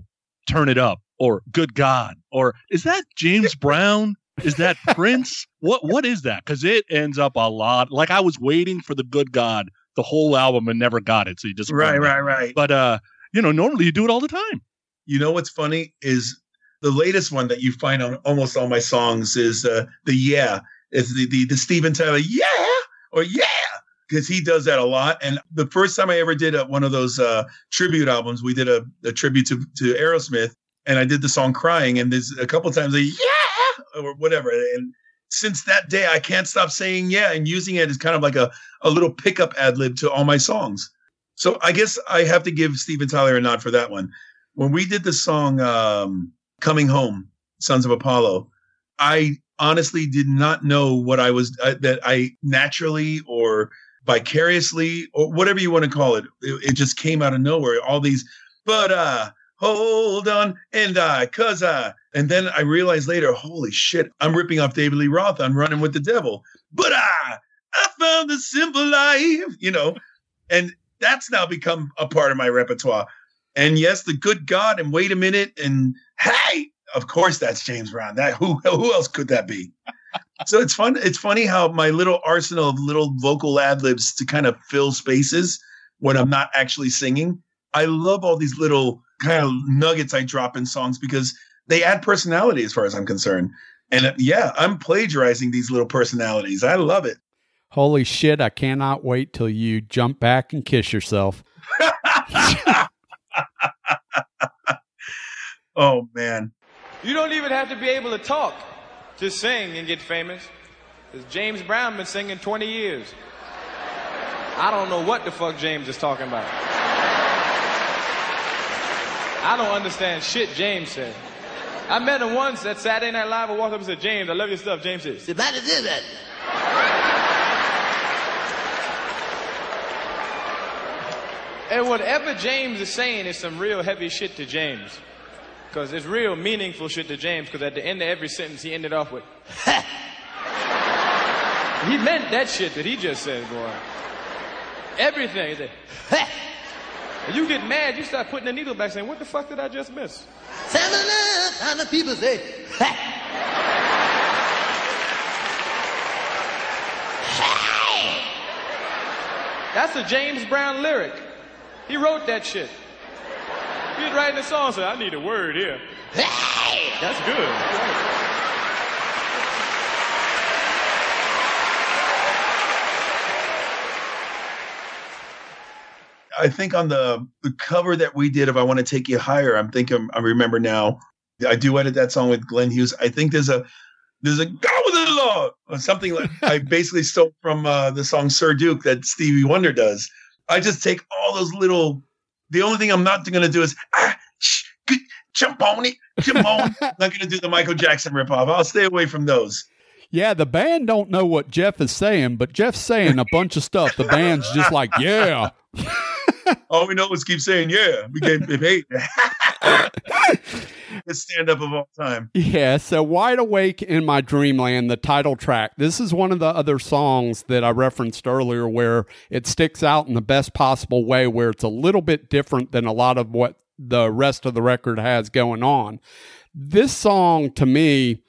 turn it up, or good God, or is that James Brown? Is that Prince? What what is that? Because it ends up a lot. Like I was waiting for the good God the whole album and never got it. So you just right, right, right. But uh, you know, normally you do it all the time. You know what's funny is the latest one that you find on almost all my songs is uh, the yeah. It's the the, the Steven Tyler yeah or yeah because he does that a lot. And the first time I ever did a, one of those uh, tribute albums, we did a, a tribute to to Aerosmith, and I did the song "Crying," and there's a couple times a yeah or whatever, and since that day, I can't stop saying yeah and using it as kind of like a, a little pickup ad lib to all my songs. So I guess I have to give Steven Tyler a nod for that one. When we did the song um, Coming Home, Sons of Apollo, I honestly did not know what I was, uh, that I naturally or vicariously or whatever you want to call it, it, it just came out of nowhere. All these, but uh, hold on and I, cause I, and then I realized later, holy shit, I'm ripping off David Lee Roth on Running with the Devil. But I, I found the simple life, you know, and that's now become a part of my repertoire. And yes, the good God, and wait a minute, and hey, of course that's James Brown. That who who else could that be? so it's fun. It's funny how my little arsenal of little vocal ad libs to kind of fill spaces when I'm not actually singing. I love all these little kind of nuggets I drop in songs because they add personality as far as I'm concerned. And uh, yeah, I'm plagiarizing these little personalities. I love it. Holy shit, I cannot wait till you jump back and kiss yourself. oh man. You don't even have to be able to talk to sing and get famous. Because James Brown been singing 20 years. I don't know what the fuck James is talking about. I don't understand shit James said. I met him once at Saturday Night Live. I walked up and said, James, I love your stuff. James said, Somebody did that. And whatever James is saying is some real heavy shit to James. Because it's real meaningful shit to James, because at the end of every sentence, he ended off with, He meant that shit that he just said, boy. Everything. He said, and you get mad, you start putting the needle back saying, what the fuck did I just miss? And the people say. That's a James Brown lyric. He wrote that shit. He was writing a song, said, I need a word here. Hey. That's good. I think on the the cover that we did of "I Want to Take You Higher," I'm thinking I remember now. I do edit that song with Glenn Hughes. I think there's a there's a "Go with the Law" or something like I basically stole from uh, the song "Sir Duke" that Stevie Wonder does. I just take all those little. The only thing I'm not going to do is ah, shh, jump on it, jump on. I'm not going to do the Michael Jackson ripoff. I'll stay away from those. Yeah, the band don't know what Jeff is saying, but Jeff's saying a bunch of stuff. The band's just like, yeah. all we know is keep saying, yeah, we gave him hate. stand up of all time. Yeah, so Wide Awake in My Dreamland, the title track. This is one of the other songs that I referenced earlier where it sticks out in the best possible way, where it's a little bit different than a lot of what the rest of the record has going on. This song, to me,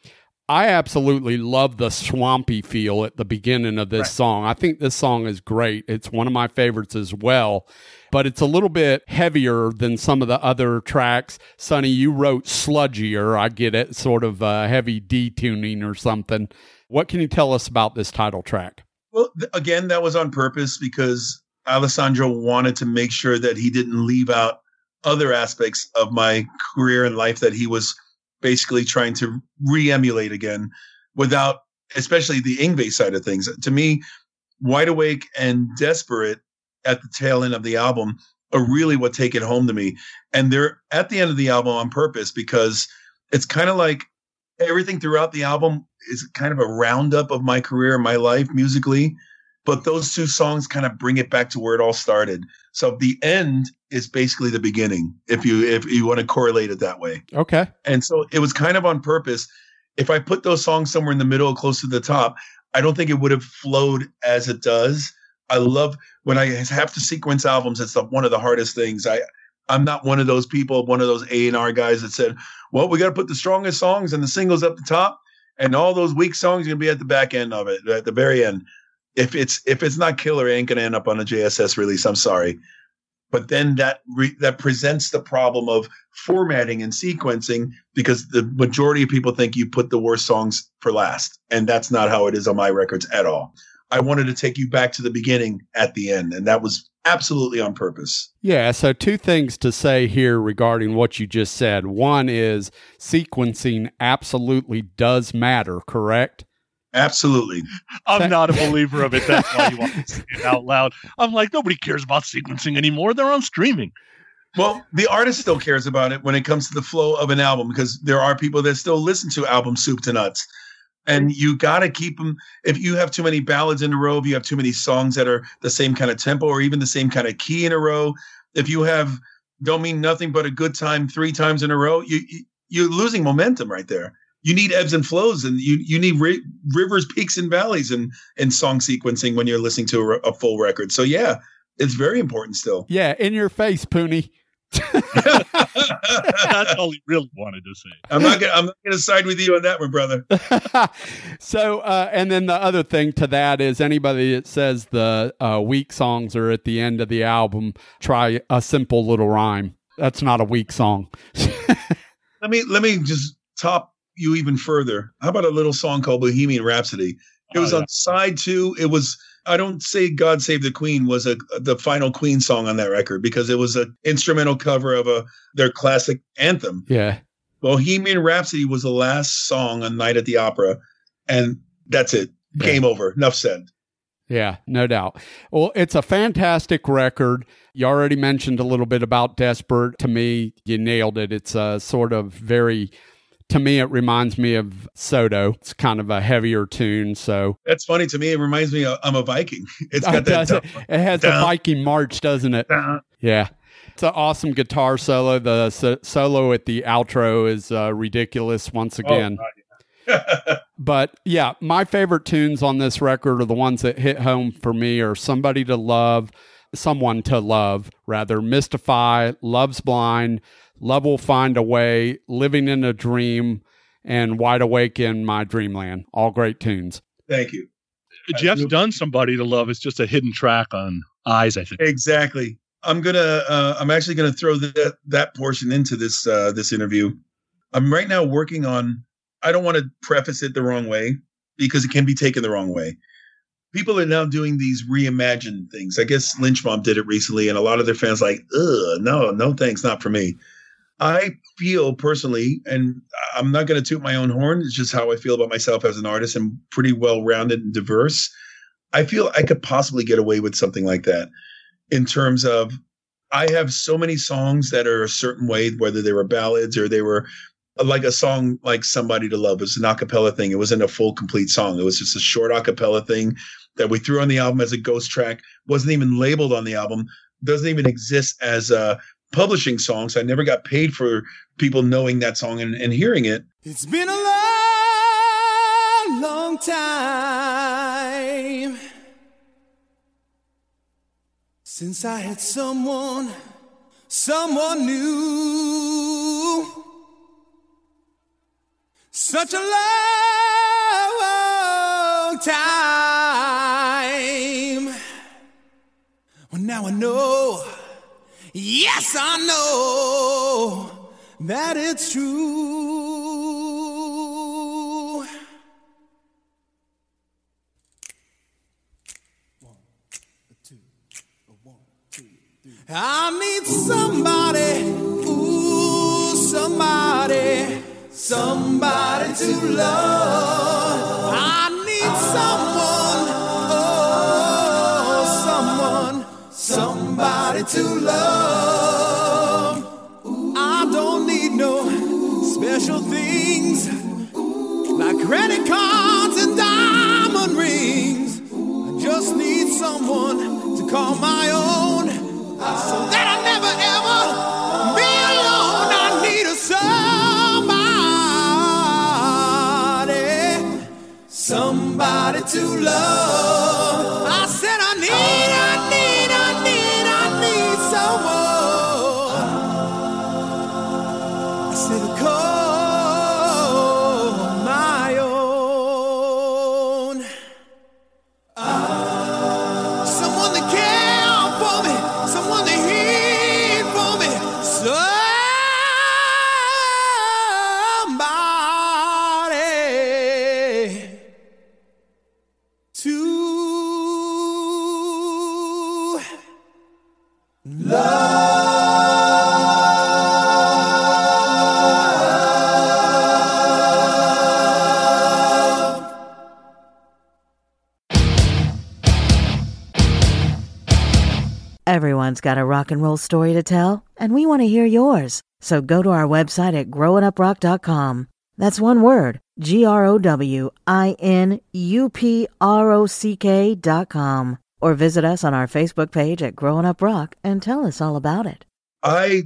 I absolutely love the swampy feel at the beginning of this right. song. I think this song is great. It's one of my favorites as well, but it's a little bit heavier than some of the other tracks. Sonny, you wrote sludgier. I get it, sort of uh, heavy detuning or something. What can you tell us about this title track? Well, th- again, that was on purpose because Alessandro wanted to make sure that he didn't leave out other aspects of my career and life that he was basically trying to re-emulate again without especially the Yngwie side of things. To me, Wide Awake and Desperate at the tail end of the album are really what take it home to me. And they're at the end of the album on purpose because it's kind of like everything throughout the album is kind of a roundup of my career, my life musically. but those two songs kind of bring it back to where it all started. So the end is basically the beginning, if you if you want to correlate it that way. Okay. And so it was kind of on purpose. If I put those songs somewhere in the middle, close to the top, I don't think it would have flowed as it does. I love when I have to sequence albums. It's the, one of the hardest things. I I'm not one of those people, one of those A and R guys that said, "Well, we got to put the strongest songs and the singles up the top, and all those weak songs are gonna be at the back end of it, at the very end." if it's if it's not killer, it ain't gonna end up on a JSS release. I'm sorry, but then that re- that presents the problem of formatting and sequencing because the majority of people think you put the worst songs for last, and that's not how it is on my records at all. I wanted to take you back to the beginning at the end, and that was absolutely on purpose. Yeah. So, two things to say here regarding what you just said. One is sequencing absolutely does matter, correct? Absolutely. I'm not a believer of it. That's why you want to say it out loud. I'm like, nobody cares about sequencing anymore. They're on streaming. Well, the artist still cares about it when it comes to the flow of an album because there are people that still listen to album soup to nuts. And you got to keep them. If you have too many ballads in a row, if you have too many songs that are the same kind of tempo or even the same kind of key in a row, if you have don't mean nothing but a good time three times in a row, you, you you're losing momentum right there. You need ebbs and flows and you you need ri- rivers peaks and valleys and and song sequencing when you're listening to a, a, full record. So yeah it's very important still. Yeah in your face Pooni that's all he really wanted to say i'm not gonna i'm not gonna side with you on that one brother so uh, and then the other thing to that is anybody that says the uh, weak songs are at the end of the album try a simple little rhyme that's not a weak song let me let me just top you even further, how about a little song called Bohemian Rhapsody? It was oh, yeah. on side two. It was I don't say God Save the Queen was a the final Queen song on that record because it was an instrumental cover of a their classic anthem. Yeah. Bohemian Rhapsody was the last song on Night at the Opera, and that's it. Yeah. Game over. Enough said. Yeah, no doubt. Well, it's a fantastic record. You already mentioned a little bit about Desperate. To me, you nailed it. It's a sort of very to me, it reminds me of Soto. It's kind of a heavier tune. So that's funny to me. It reminds me of I'm a Viking. It's got that. It? it has the Viking march, doesn't it? Yeah. It's an awesome guitar solo. The so- solo at the outro is uh, ridiculous once oh, again. Oh, but yeah, my favorite tunes on this record are the ones that hit home for me are Somebody to Love, Someone to Love, rather, Mystify, Love's Blind, Love Will Find a Way, Living in a Dream, and Wide Awake in My Dreamland. All great tunes. Thank you. Jeff's done Somebody to Love. It's just a hidden track on Eyes, I think. Exactly. I'm gonna. Uh, I'm actually gonna throw that that portion into this uh, this interview. I'm right now working on. I don't want to preface it the wrong way because it can be taken the wrong way. People are now doing these reimagined things. I guess Lynch Mob did it recently, and a lot of their fans like, ugh, no, no thanks, not for me. I feel personally, and I'm not going to toot my own horn, it's just how I feel about myself as an artist. I'm pretty well rounded and diverse. I feel I could possibly get away with something like that in terms of I have so many songs that are a certain way, whether they were ballads or they were like a song like Somebody to Love. It was an acapella thing. It wasn't a full complete song. It was just a short acapella thing that we threw on the album as a ghost track. Wasn't even labeled on the album. Doesn't even exist as a publishing songs. I never got paid for people knowing that song and, and hearing it. It's been a long, long time since I had someone, someone new. Such a long time. Well, now I know. Yes, I know that it's true. One, two, one, two, three. I need somebody, ooh, somebody, somebody to love. I need someone, to love. Ooh. I don't need no Ooh. special things Ooh. like credit cards and diamond rings. I just need someone to call my own, so that I never ever be alone. I need a somebody, somebody to love. I said I need, got a rock and roll story to tell, and we want to hear yours. So go to our website at growinuprock.com. That's one word, G R O W I N U P R O C K dot com. Or visit us on our Facebook page at Growing Up Rock and tell us all about it. I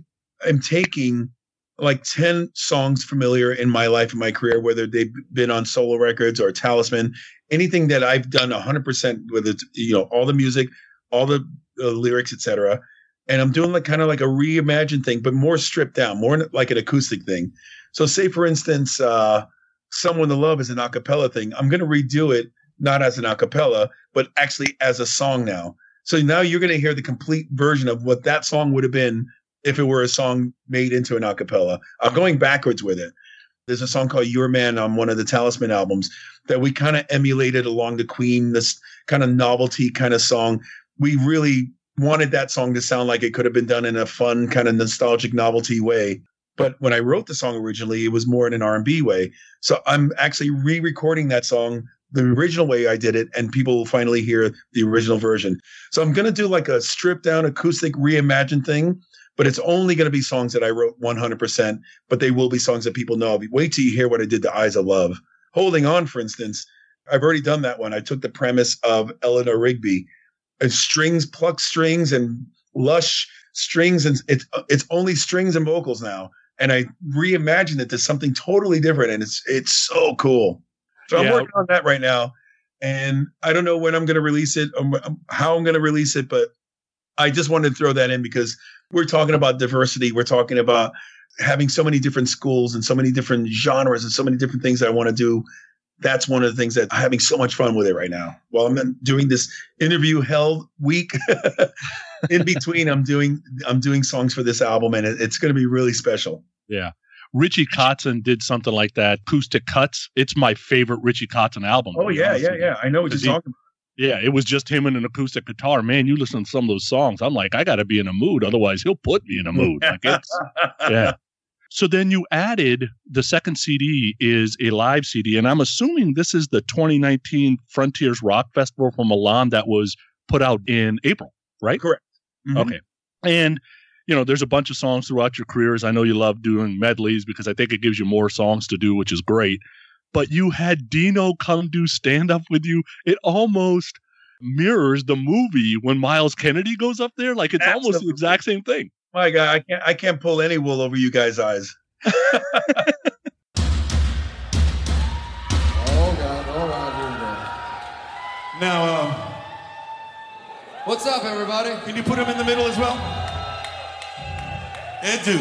am taking like 10 songs familiar in my life and my career, whether they've been on solo records or Talisman, anything that I've done 100%, whether it's, you know, all the music, all the uh, lyrics, etc. And I'm doing like kind of like a reimagined thing, but more stripped down, more like an acoustic thing. So, say for instance, uh, "Someone to Love" is an acapella thing. I'm going to redo it not as an acapella, but actually as a song now. So now you're going to hear the complete version of what that song would have been if it were a song made into an acapella. I'm going backwards with it. There's a song called Your Man on one of the Talisman albums that we kind of emulated along the Queen, this kind of novelty kind of song. We really wanted that song to sound like it could have been done in a fun, kind of nostalgic novelty way. But when I wrote the song originally, it was more in an R&B way. So I'm actually re-recording that song the original way I did it, and people will finally hear the original version. So I'm going to do like a stripped down acoustic reimagined thing, but it's only going to be songs that I wrote 100%, but they will be songs that people know. Wait till you hear what I did to Eyes of Love. Holding On, for instance, I've already done that one. I took the premise of Eleanor Rigby strings, plucked strings, and lush strings, and it's it's only strings and vocals now. And I reimagined it to something totally different, and it's it's so cool. So I'm working on that right now, and I don't know when I'm going to release it, or how I'm going to release it, but I just wanted to throw that in because we're talking about diversity. We're talking about having so many different schools and so many different genres and so many different things that I want to do. That's one of the things that I'm having so much fun with it right now. While I'm doing this interview held week, in between, I'm doing I'm doing songs for this album, and it, it's going to be really special. Yeah. Richie Kotzen did something like that, Acoustic Cuts. It's my favorite Richie Kotzen album. Oh yeah, yeah, yeah. I know what you're he- talking about. Yeah, it was just him and an acoustic guitar. Man, you listen to some of those songs. I'm like, I got to be in a mood. Otherwise, he'll put me in a mood. Like it's, yeah. So then you added the second CD is a live CD. And I'm assuming this is the 2019 Frontiers Rock Festival from Milan that was put out in April, right? Correct. Mhm. Okay. And, you know, there's a bunch of songs throughout your careers. I know you love doing medleys because I think it gives you more songs to do, which is great. But you had Dino come do stand up with you. It almost mirrors the movie when Myles Kennedy goes up there. Like it's almost the exact same thing. My God, I can't I can't pull any wool over you guys' eyes. All right, all right, here we go. Now, um, What's up, everybody? can you put him in the middle as well? And do.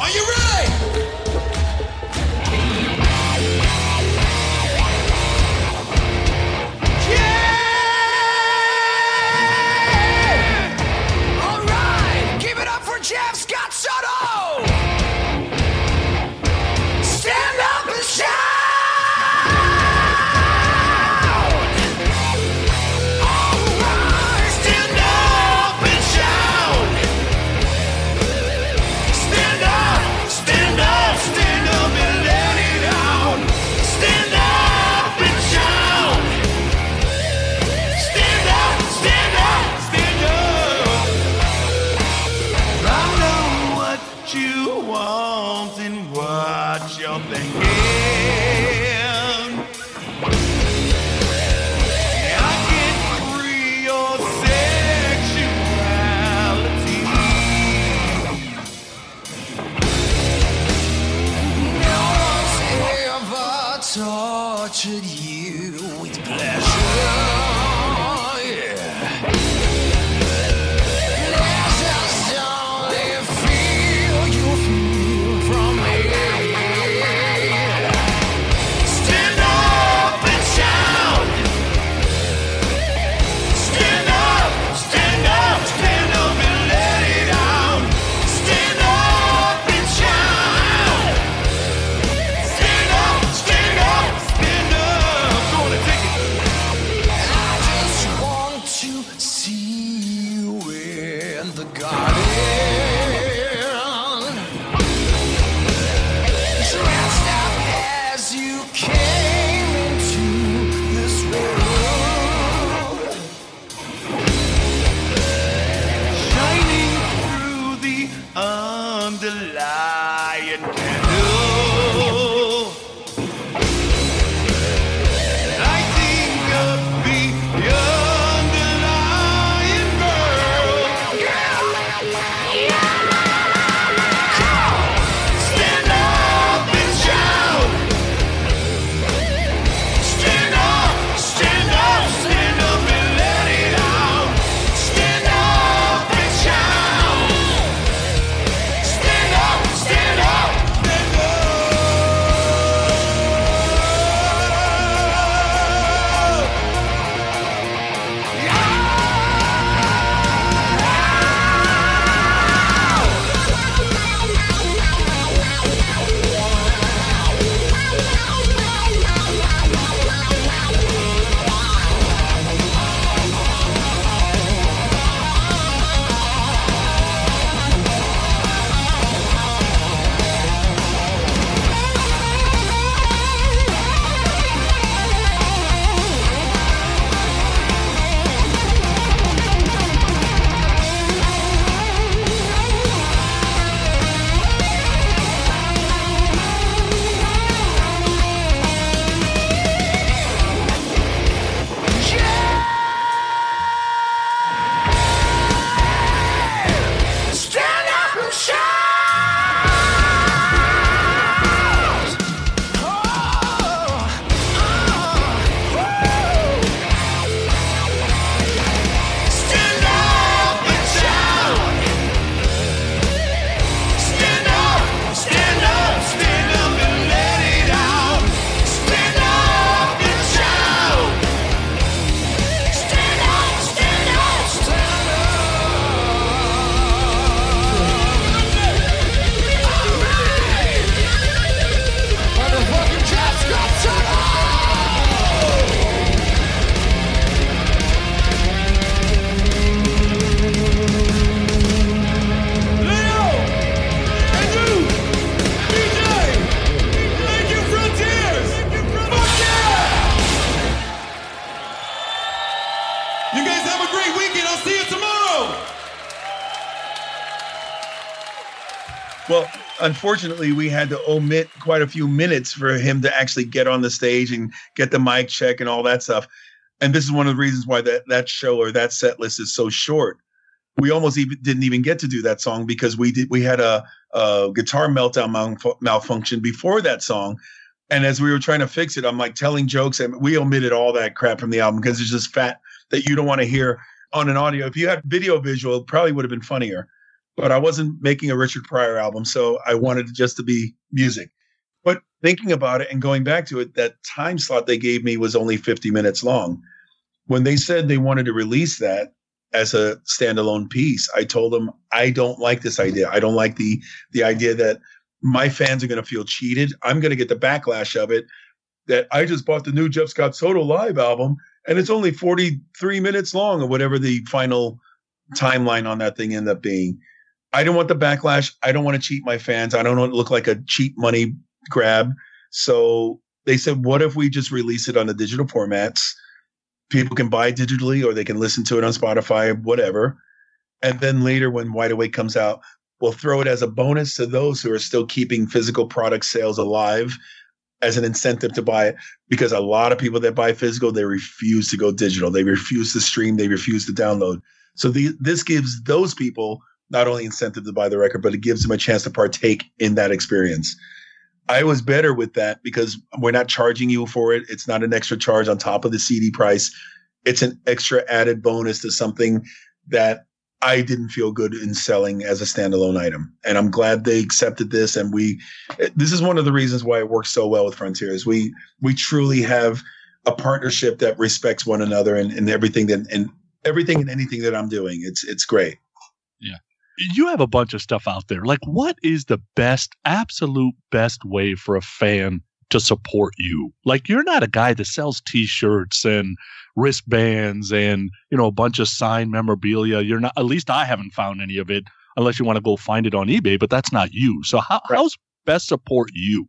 Are you ready? Give shut up unfortunately, we had to omit quite a few minutes for him to actually get on the stage and get the mic check and all that stuff. And this is one of the reasons why that that show or that set list is so short. We almost even didn't even get to do that song because we did we had a, a guitar meltdown malfunction before that song. And as we were trying to fix it, I'm like telling jokes, and we omitted all that crap from the album because it's just fat that you don't want to hear on an audio. If you had video visual, it probably would have been funnier but I wasn't making a Richard Pryor album, so I wanted it just to be music. But thinking about it and going back to it, that time slot they gave me was only 50 minutes long. When they said they wanted to release that as a standalone piece, I told them I don't like this idea. I don't like the the idea that my fans are going to feel cheated. I'm going to get the backlash of it. That I just bought the new Jeff Scott Soto live album and it's only 43 minutes long or whatever the final timeline on that thing ended up being. I don't want the backlash. I don't want to cheat my fans. I don't want to look like a cheap money grab. So they said, what if we just release it on the digital formats? People can buy digitally or they can listen to it on Spotify, whatever. And then later, when Wide Awake comes out, we'll throw it as a bonus to those who are still keeping physical product sales alive as an incentive to buy it because a lot of people that buy physical they refuse to go digital they refuse to stream they refuse to download so the, this gives those people not only incentive to buy the record but it gives them a chance to partake in that experience i was better with that because we're not charging you for it it's not an extra charge on top of the cd price it's an extra added bonus to something that I didn't feel good in selling as a standalone item. And I'm glad they accepted this. And we, this is one of the reasons why it works so well with Frontiers. We, we truly have a partnership that respects one another and, and everything that, and everything and anything that I'm doing. It's, it's great. You have a bunch of stuff out there. Like, what is the best, absolute best way for a fan to support you? Like, you're not a guy that sells t shirts and wristbands and you know a bunch of signed memorabilia. You're not. At least I haven't found any of it, unless you want to go find it on eBay. But that's not you. So how, right. how's best support you?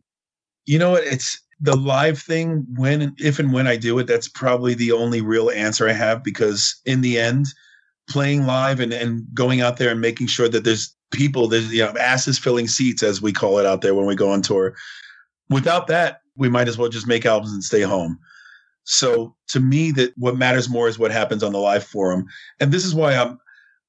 You know what? It's the live thing. When if and when I do it, that's probably the only real answer I have because in the end, playing live and and going out there and making sure that there's people, there's you know asses filling seats as we call it out there when we go on tour. Without that, we might as well just make albums and stay home. So to me, that what matters more is what happens on the live forum, and this is why I'm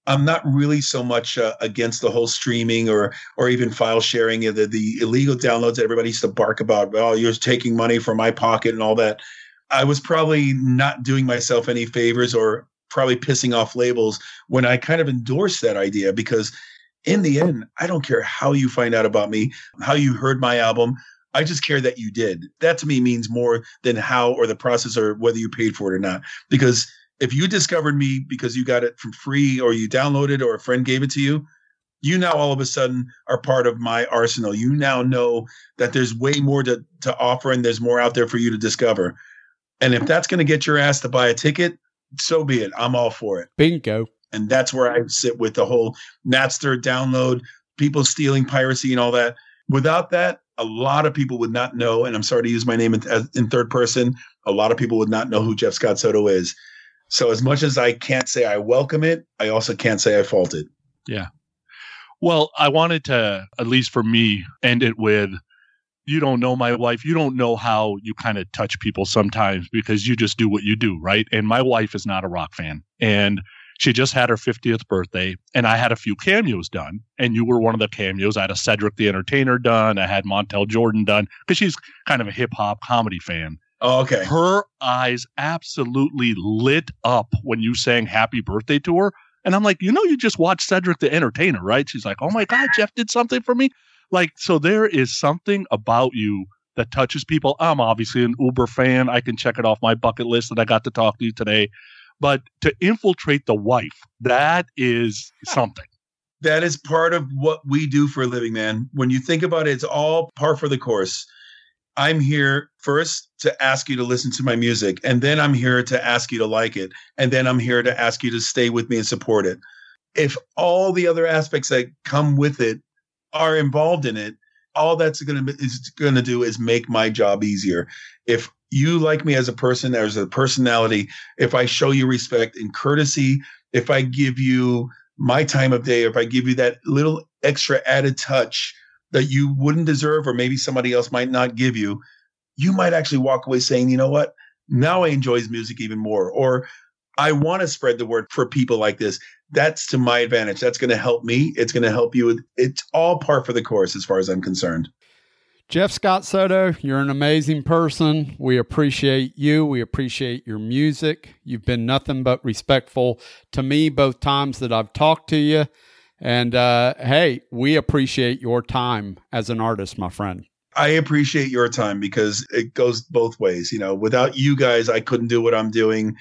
I'm not really so much uh, against the whole streaming or or even file sharing the the illegal downloads that everybody used to bark about. Oh, you're taking money from my pocket and all that. I was probably not doing myself any favors or probably pissing off labels when I kind of endorsed that idea because in the end, I don't care how you find out about me, how you heard my album. I just care that you did. That to me means more than how or the process or whether you paid for it or not. Because if you discovered me because you got it from free or you downloaded or a friend gave it to you, you now all of a sudden are part of my arsenal. You now know that there's way more to, to offer and there's more out there for you to discover. And if that's going to get your ass to buy a ticket, so be it. I'm all for it. Bingo. And that's where I sit with the whole Napster download, people stealing piracy and all that. Without that, a lot of people would not know, and I'm sorry to use my name in, in third person, a lot of people would not know who Jeff Scott Soto is. So as much as I can't say I welcome it, I also can't say I fault it. Yeah. Well, I wanted to, at least for me, end it with you don't know my wife. You don't know how you kind of touch people sometimes because you just do what you do, right? And my wife is not a rock fan. And she just had her 50th birthday and I had a few cameos done and you were one of the cameos. I had a Cedric the Entertainer done. I had Montel Jordan done because she's kind of a hip hop comedy fan. Oh, okay. Her eyes absolutely lit up when you sang happy birthday to her. And I'm like, you know, you just watched Cedric the Entertainer, right? She's like, oh my God, Jeff did something for me. Like, so there is something about you that touches people. I'm obviously an Uber fan. I can check it off my bucket list that I got to talk to you today. But to infiltrate the wife, that is something. That is part of what we do for a living, man. When you think about it, it's all par for the course. I'm here first to ask you to listen to my music, and then I'm here to ask you to like it, and then I'm here to ask you to stay with me and support it. If all the other aspects that come with it are involved in it, all that's going to is going to do is make my job easier. If you like me as a person, as a personality, if I show you respect and courtesy, if I give you my time of day, if I give you that little extra added touch that you wouldn't deserve, or maybe somebody else might not give you, you might actually walk away saying, you know what? Now I enjoy his music even more. Or I want to spread the word for people like this. That's to my advantage. That's going to help me. It's going to help you. It's all part for the course as far as I'm concerned. Jeff Scott Soto, you're an amazing person. We appreciate you. We appreciate your music. You've been nothing but respectful to me both times that I've talked to you. And uh, hey, we appreciate your time as an artist, my friend. I appreciate your time because it goes both ways. You know, without you guys, I couldn't do what I'm doing.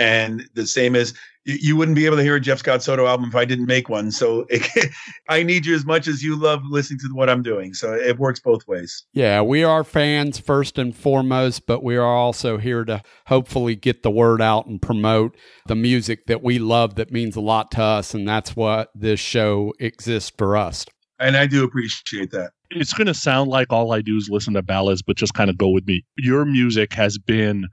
And the same as you wouldn't be able to hear a Jeff Scott Soto album if I didn't make one. So it, I need you as much as you love listening to what I'm doing. So it works both ways. Yeah, we are fans first and foremost, but we are also here to hopefully get the word out and promote the music that we love that means a lot to us. And that's what this show exists for us. And I do appreciate that. It's going to sound like all I do is listen to ballads, but just kind of go with me. Your music has been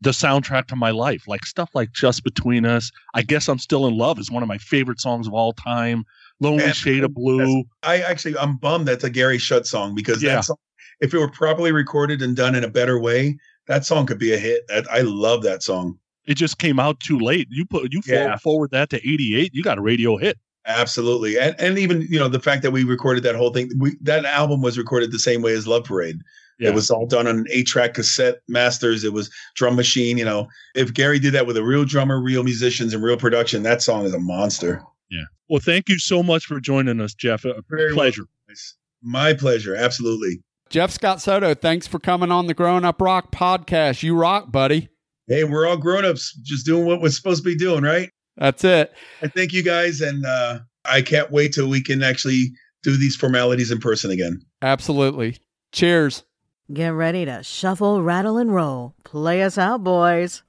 the soundtrack to my life. Like stuff like Just Between Us. I guess I'm Still in Love is one of my favorite songs of all time. Lonely Man, Shade of Blue. I actually I'm bummed that's a Gary Schutt song because Yeah. song, if it were properly recorded and done in a better way, that song could be a hit. I love that song. It just came out too late. You put you Yeah. for- forward that to 88, you got a radio hit. Absolutely, and and even you know the fact that we recorded that whole thing. We that album was recorded the same way as Love Parade. Yeah. It was all done on an eight-track cassette masters. It was drum machine. You know, if Gary did that with a real drummer, real musicians, and real production, that song is a monster. Yeah. Well, thank you so much for joining us, Jeff. A Very pleasure. It's my pleasure. Absolutely. Jeff Scott Soto, thanks for coming on the Growing Up Rock podcast. You rock, buddy. Hey, we're all grown-ups, just doing what we're supposed to be doing, right? That's it. I thank you guys, and uh, I can't wait till we can actually do these formalities in person again. Absolutely. Cheers. Get ready to shuffle, rattle, and roll. Play us out, boys.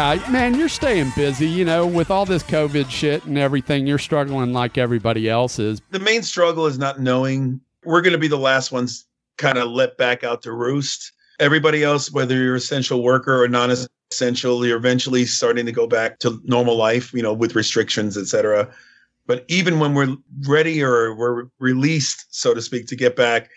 Yeah, man, you're staying busy, you know, with all this COVID shit and everything. You're struggling like everybody else is. The main struggle is not knowing. We're going to be the last ones kind of let back out to roost. Everybody else, whether you're essential worker or non-essential, you're eventually starting to go back to normal life, you know, with restrictions, et cetera. But even when we're ready or we're released, so to speak, to get back,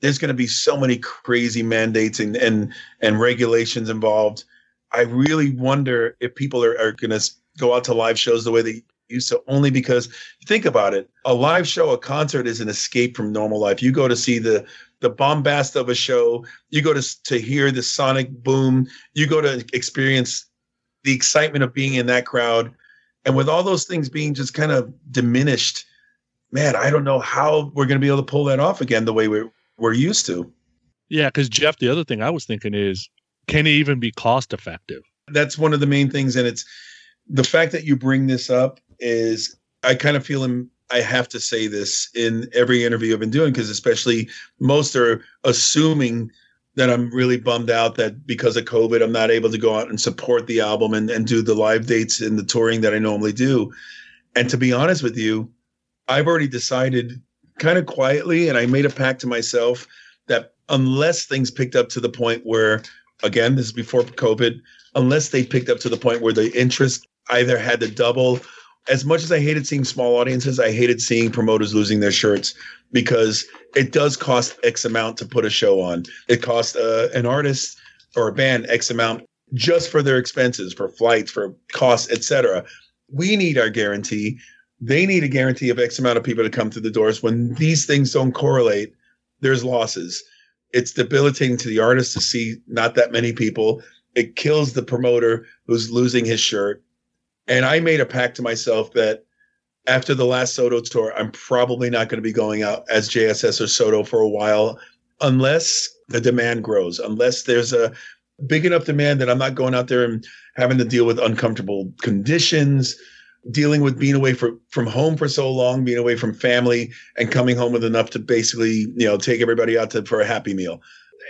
there's going to be so many crazy mandates and and and regulations involved. I really wonder if people are, are going to go out to live shows the way they used to, only because think about it. A live show, a concert is an escape from normal life. You go to see the the bombast of a show. You go to to hear the sonic boom. You go to experience the excitement of being in that crowd. And with all those things being just kind of diminished, man, I don't know how we're going to be able to pull that off again the way we're we're used to. Yeah, because Jeff, the other thing I was thinking is, can it even be cost effective? That's one of the main things, and it's the fact that you bring this up is I kind of feel him. I have to say this in every interview I've been doing because especially most are assuming that I'm really bummed out that because of COVID, I'm not able to go out and support the album and, and do the live dates and the touring that I normally do. And to be honest with you, I've already decided kind of quietly, and I made a pact to myself that unless things picked up to the point where, again, this is before COVID, unless they picked up to the point where the interest either had to double. As much as I hated seeing small audiences, I hated seeing promoters losing their shirts because it does cost X amount to put a show on. It costs uh, an artist or a band X amount just for their expenses, for flights, for costs, etc. We need our guarantee. They need a guarantee of X amount of people to come through the doors. When these things don't correlate, there's losses. It's debilitating to the artist to see not that many people. It kills the promoter who's losing his shirt. And I made a pact to myself that after the last Soto tour, I'm probably not going to be going out as JSS or Soto for a while unless the demand grows, unless there's a big enough demand that I'm not going out there and having to deal with uncomfortable conditions, dealing with being away for, from home for so long, being away from family, and coming home with enough to basically, you know, take everybody out to, for a happy meal.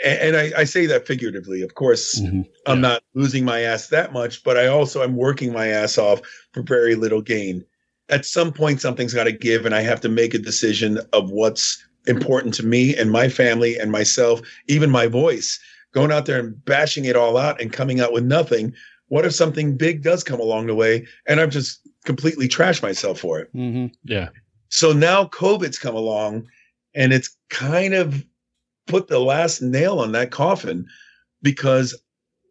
And, and I, I, say that figuratively. Of course, mm-hmm. I'm not losing my ass that much, but I also am working my ass off for very little gain. At some point, something's got to give, and I have to make a decision of what's important to me and my family and myself, even my voice going out there and bashing it all out and coming out with nothing. What if something big does come along the way and I've just completely trashed myself for it? Mm-hmm. Yeah. So now COVID's come along and it's kind of put the last nail on that coffin because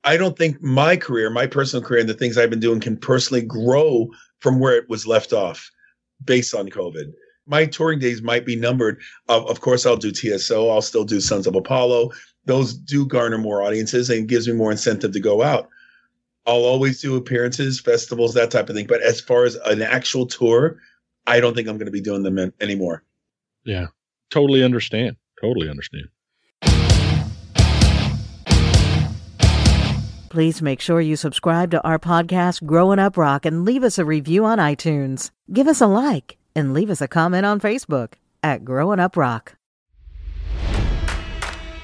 I don't think my career, my personal career, and the things I've been doing can personally grow from where it was left off based on COVID. My touring days might be numbered. Of, of course, I'll do TSO. I'll still do Sons of Apollo those do garner more audiences and gives me more incentive to go out. I'll always do appearances, festivals, that type of thing. But as far as an actual tour, I don't think I'm going to be doing them anymore. Yeah, totally understand. Totally understand. Please make sure you subscribe to our podcast, Growing Up Rock, and leave us a review on iTunes. Give us a like and leave us a comment on Facebook at Growing Up Rock.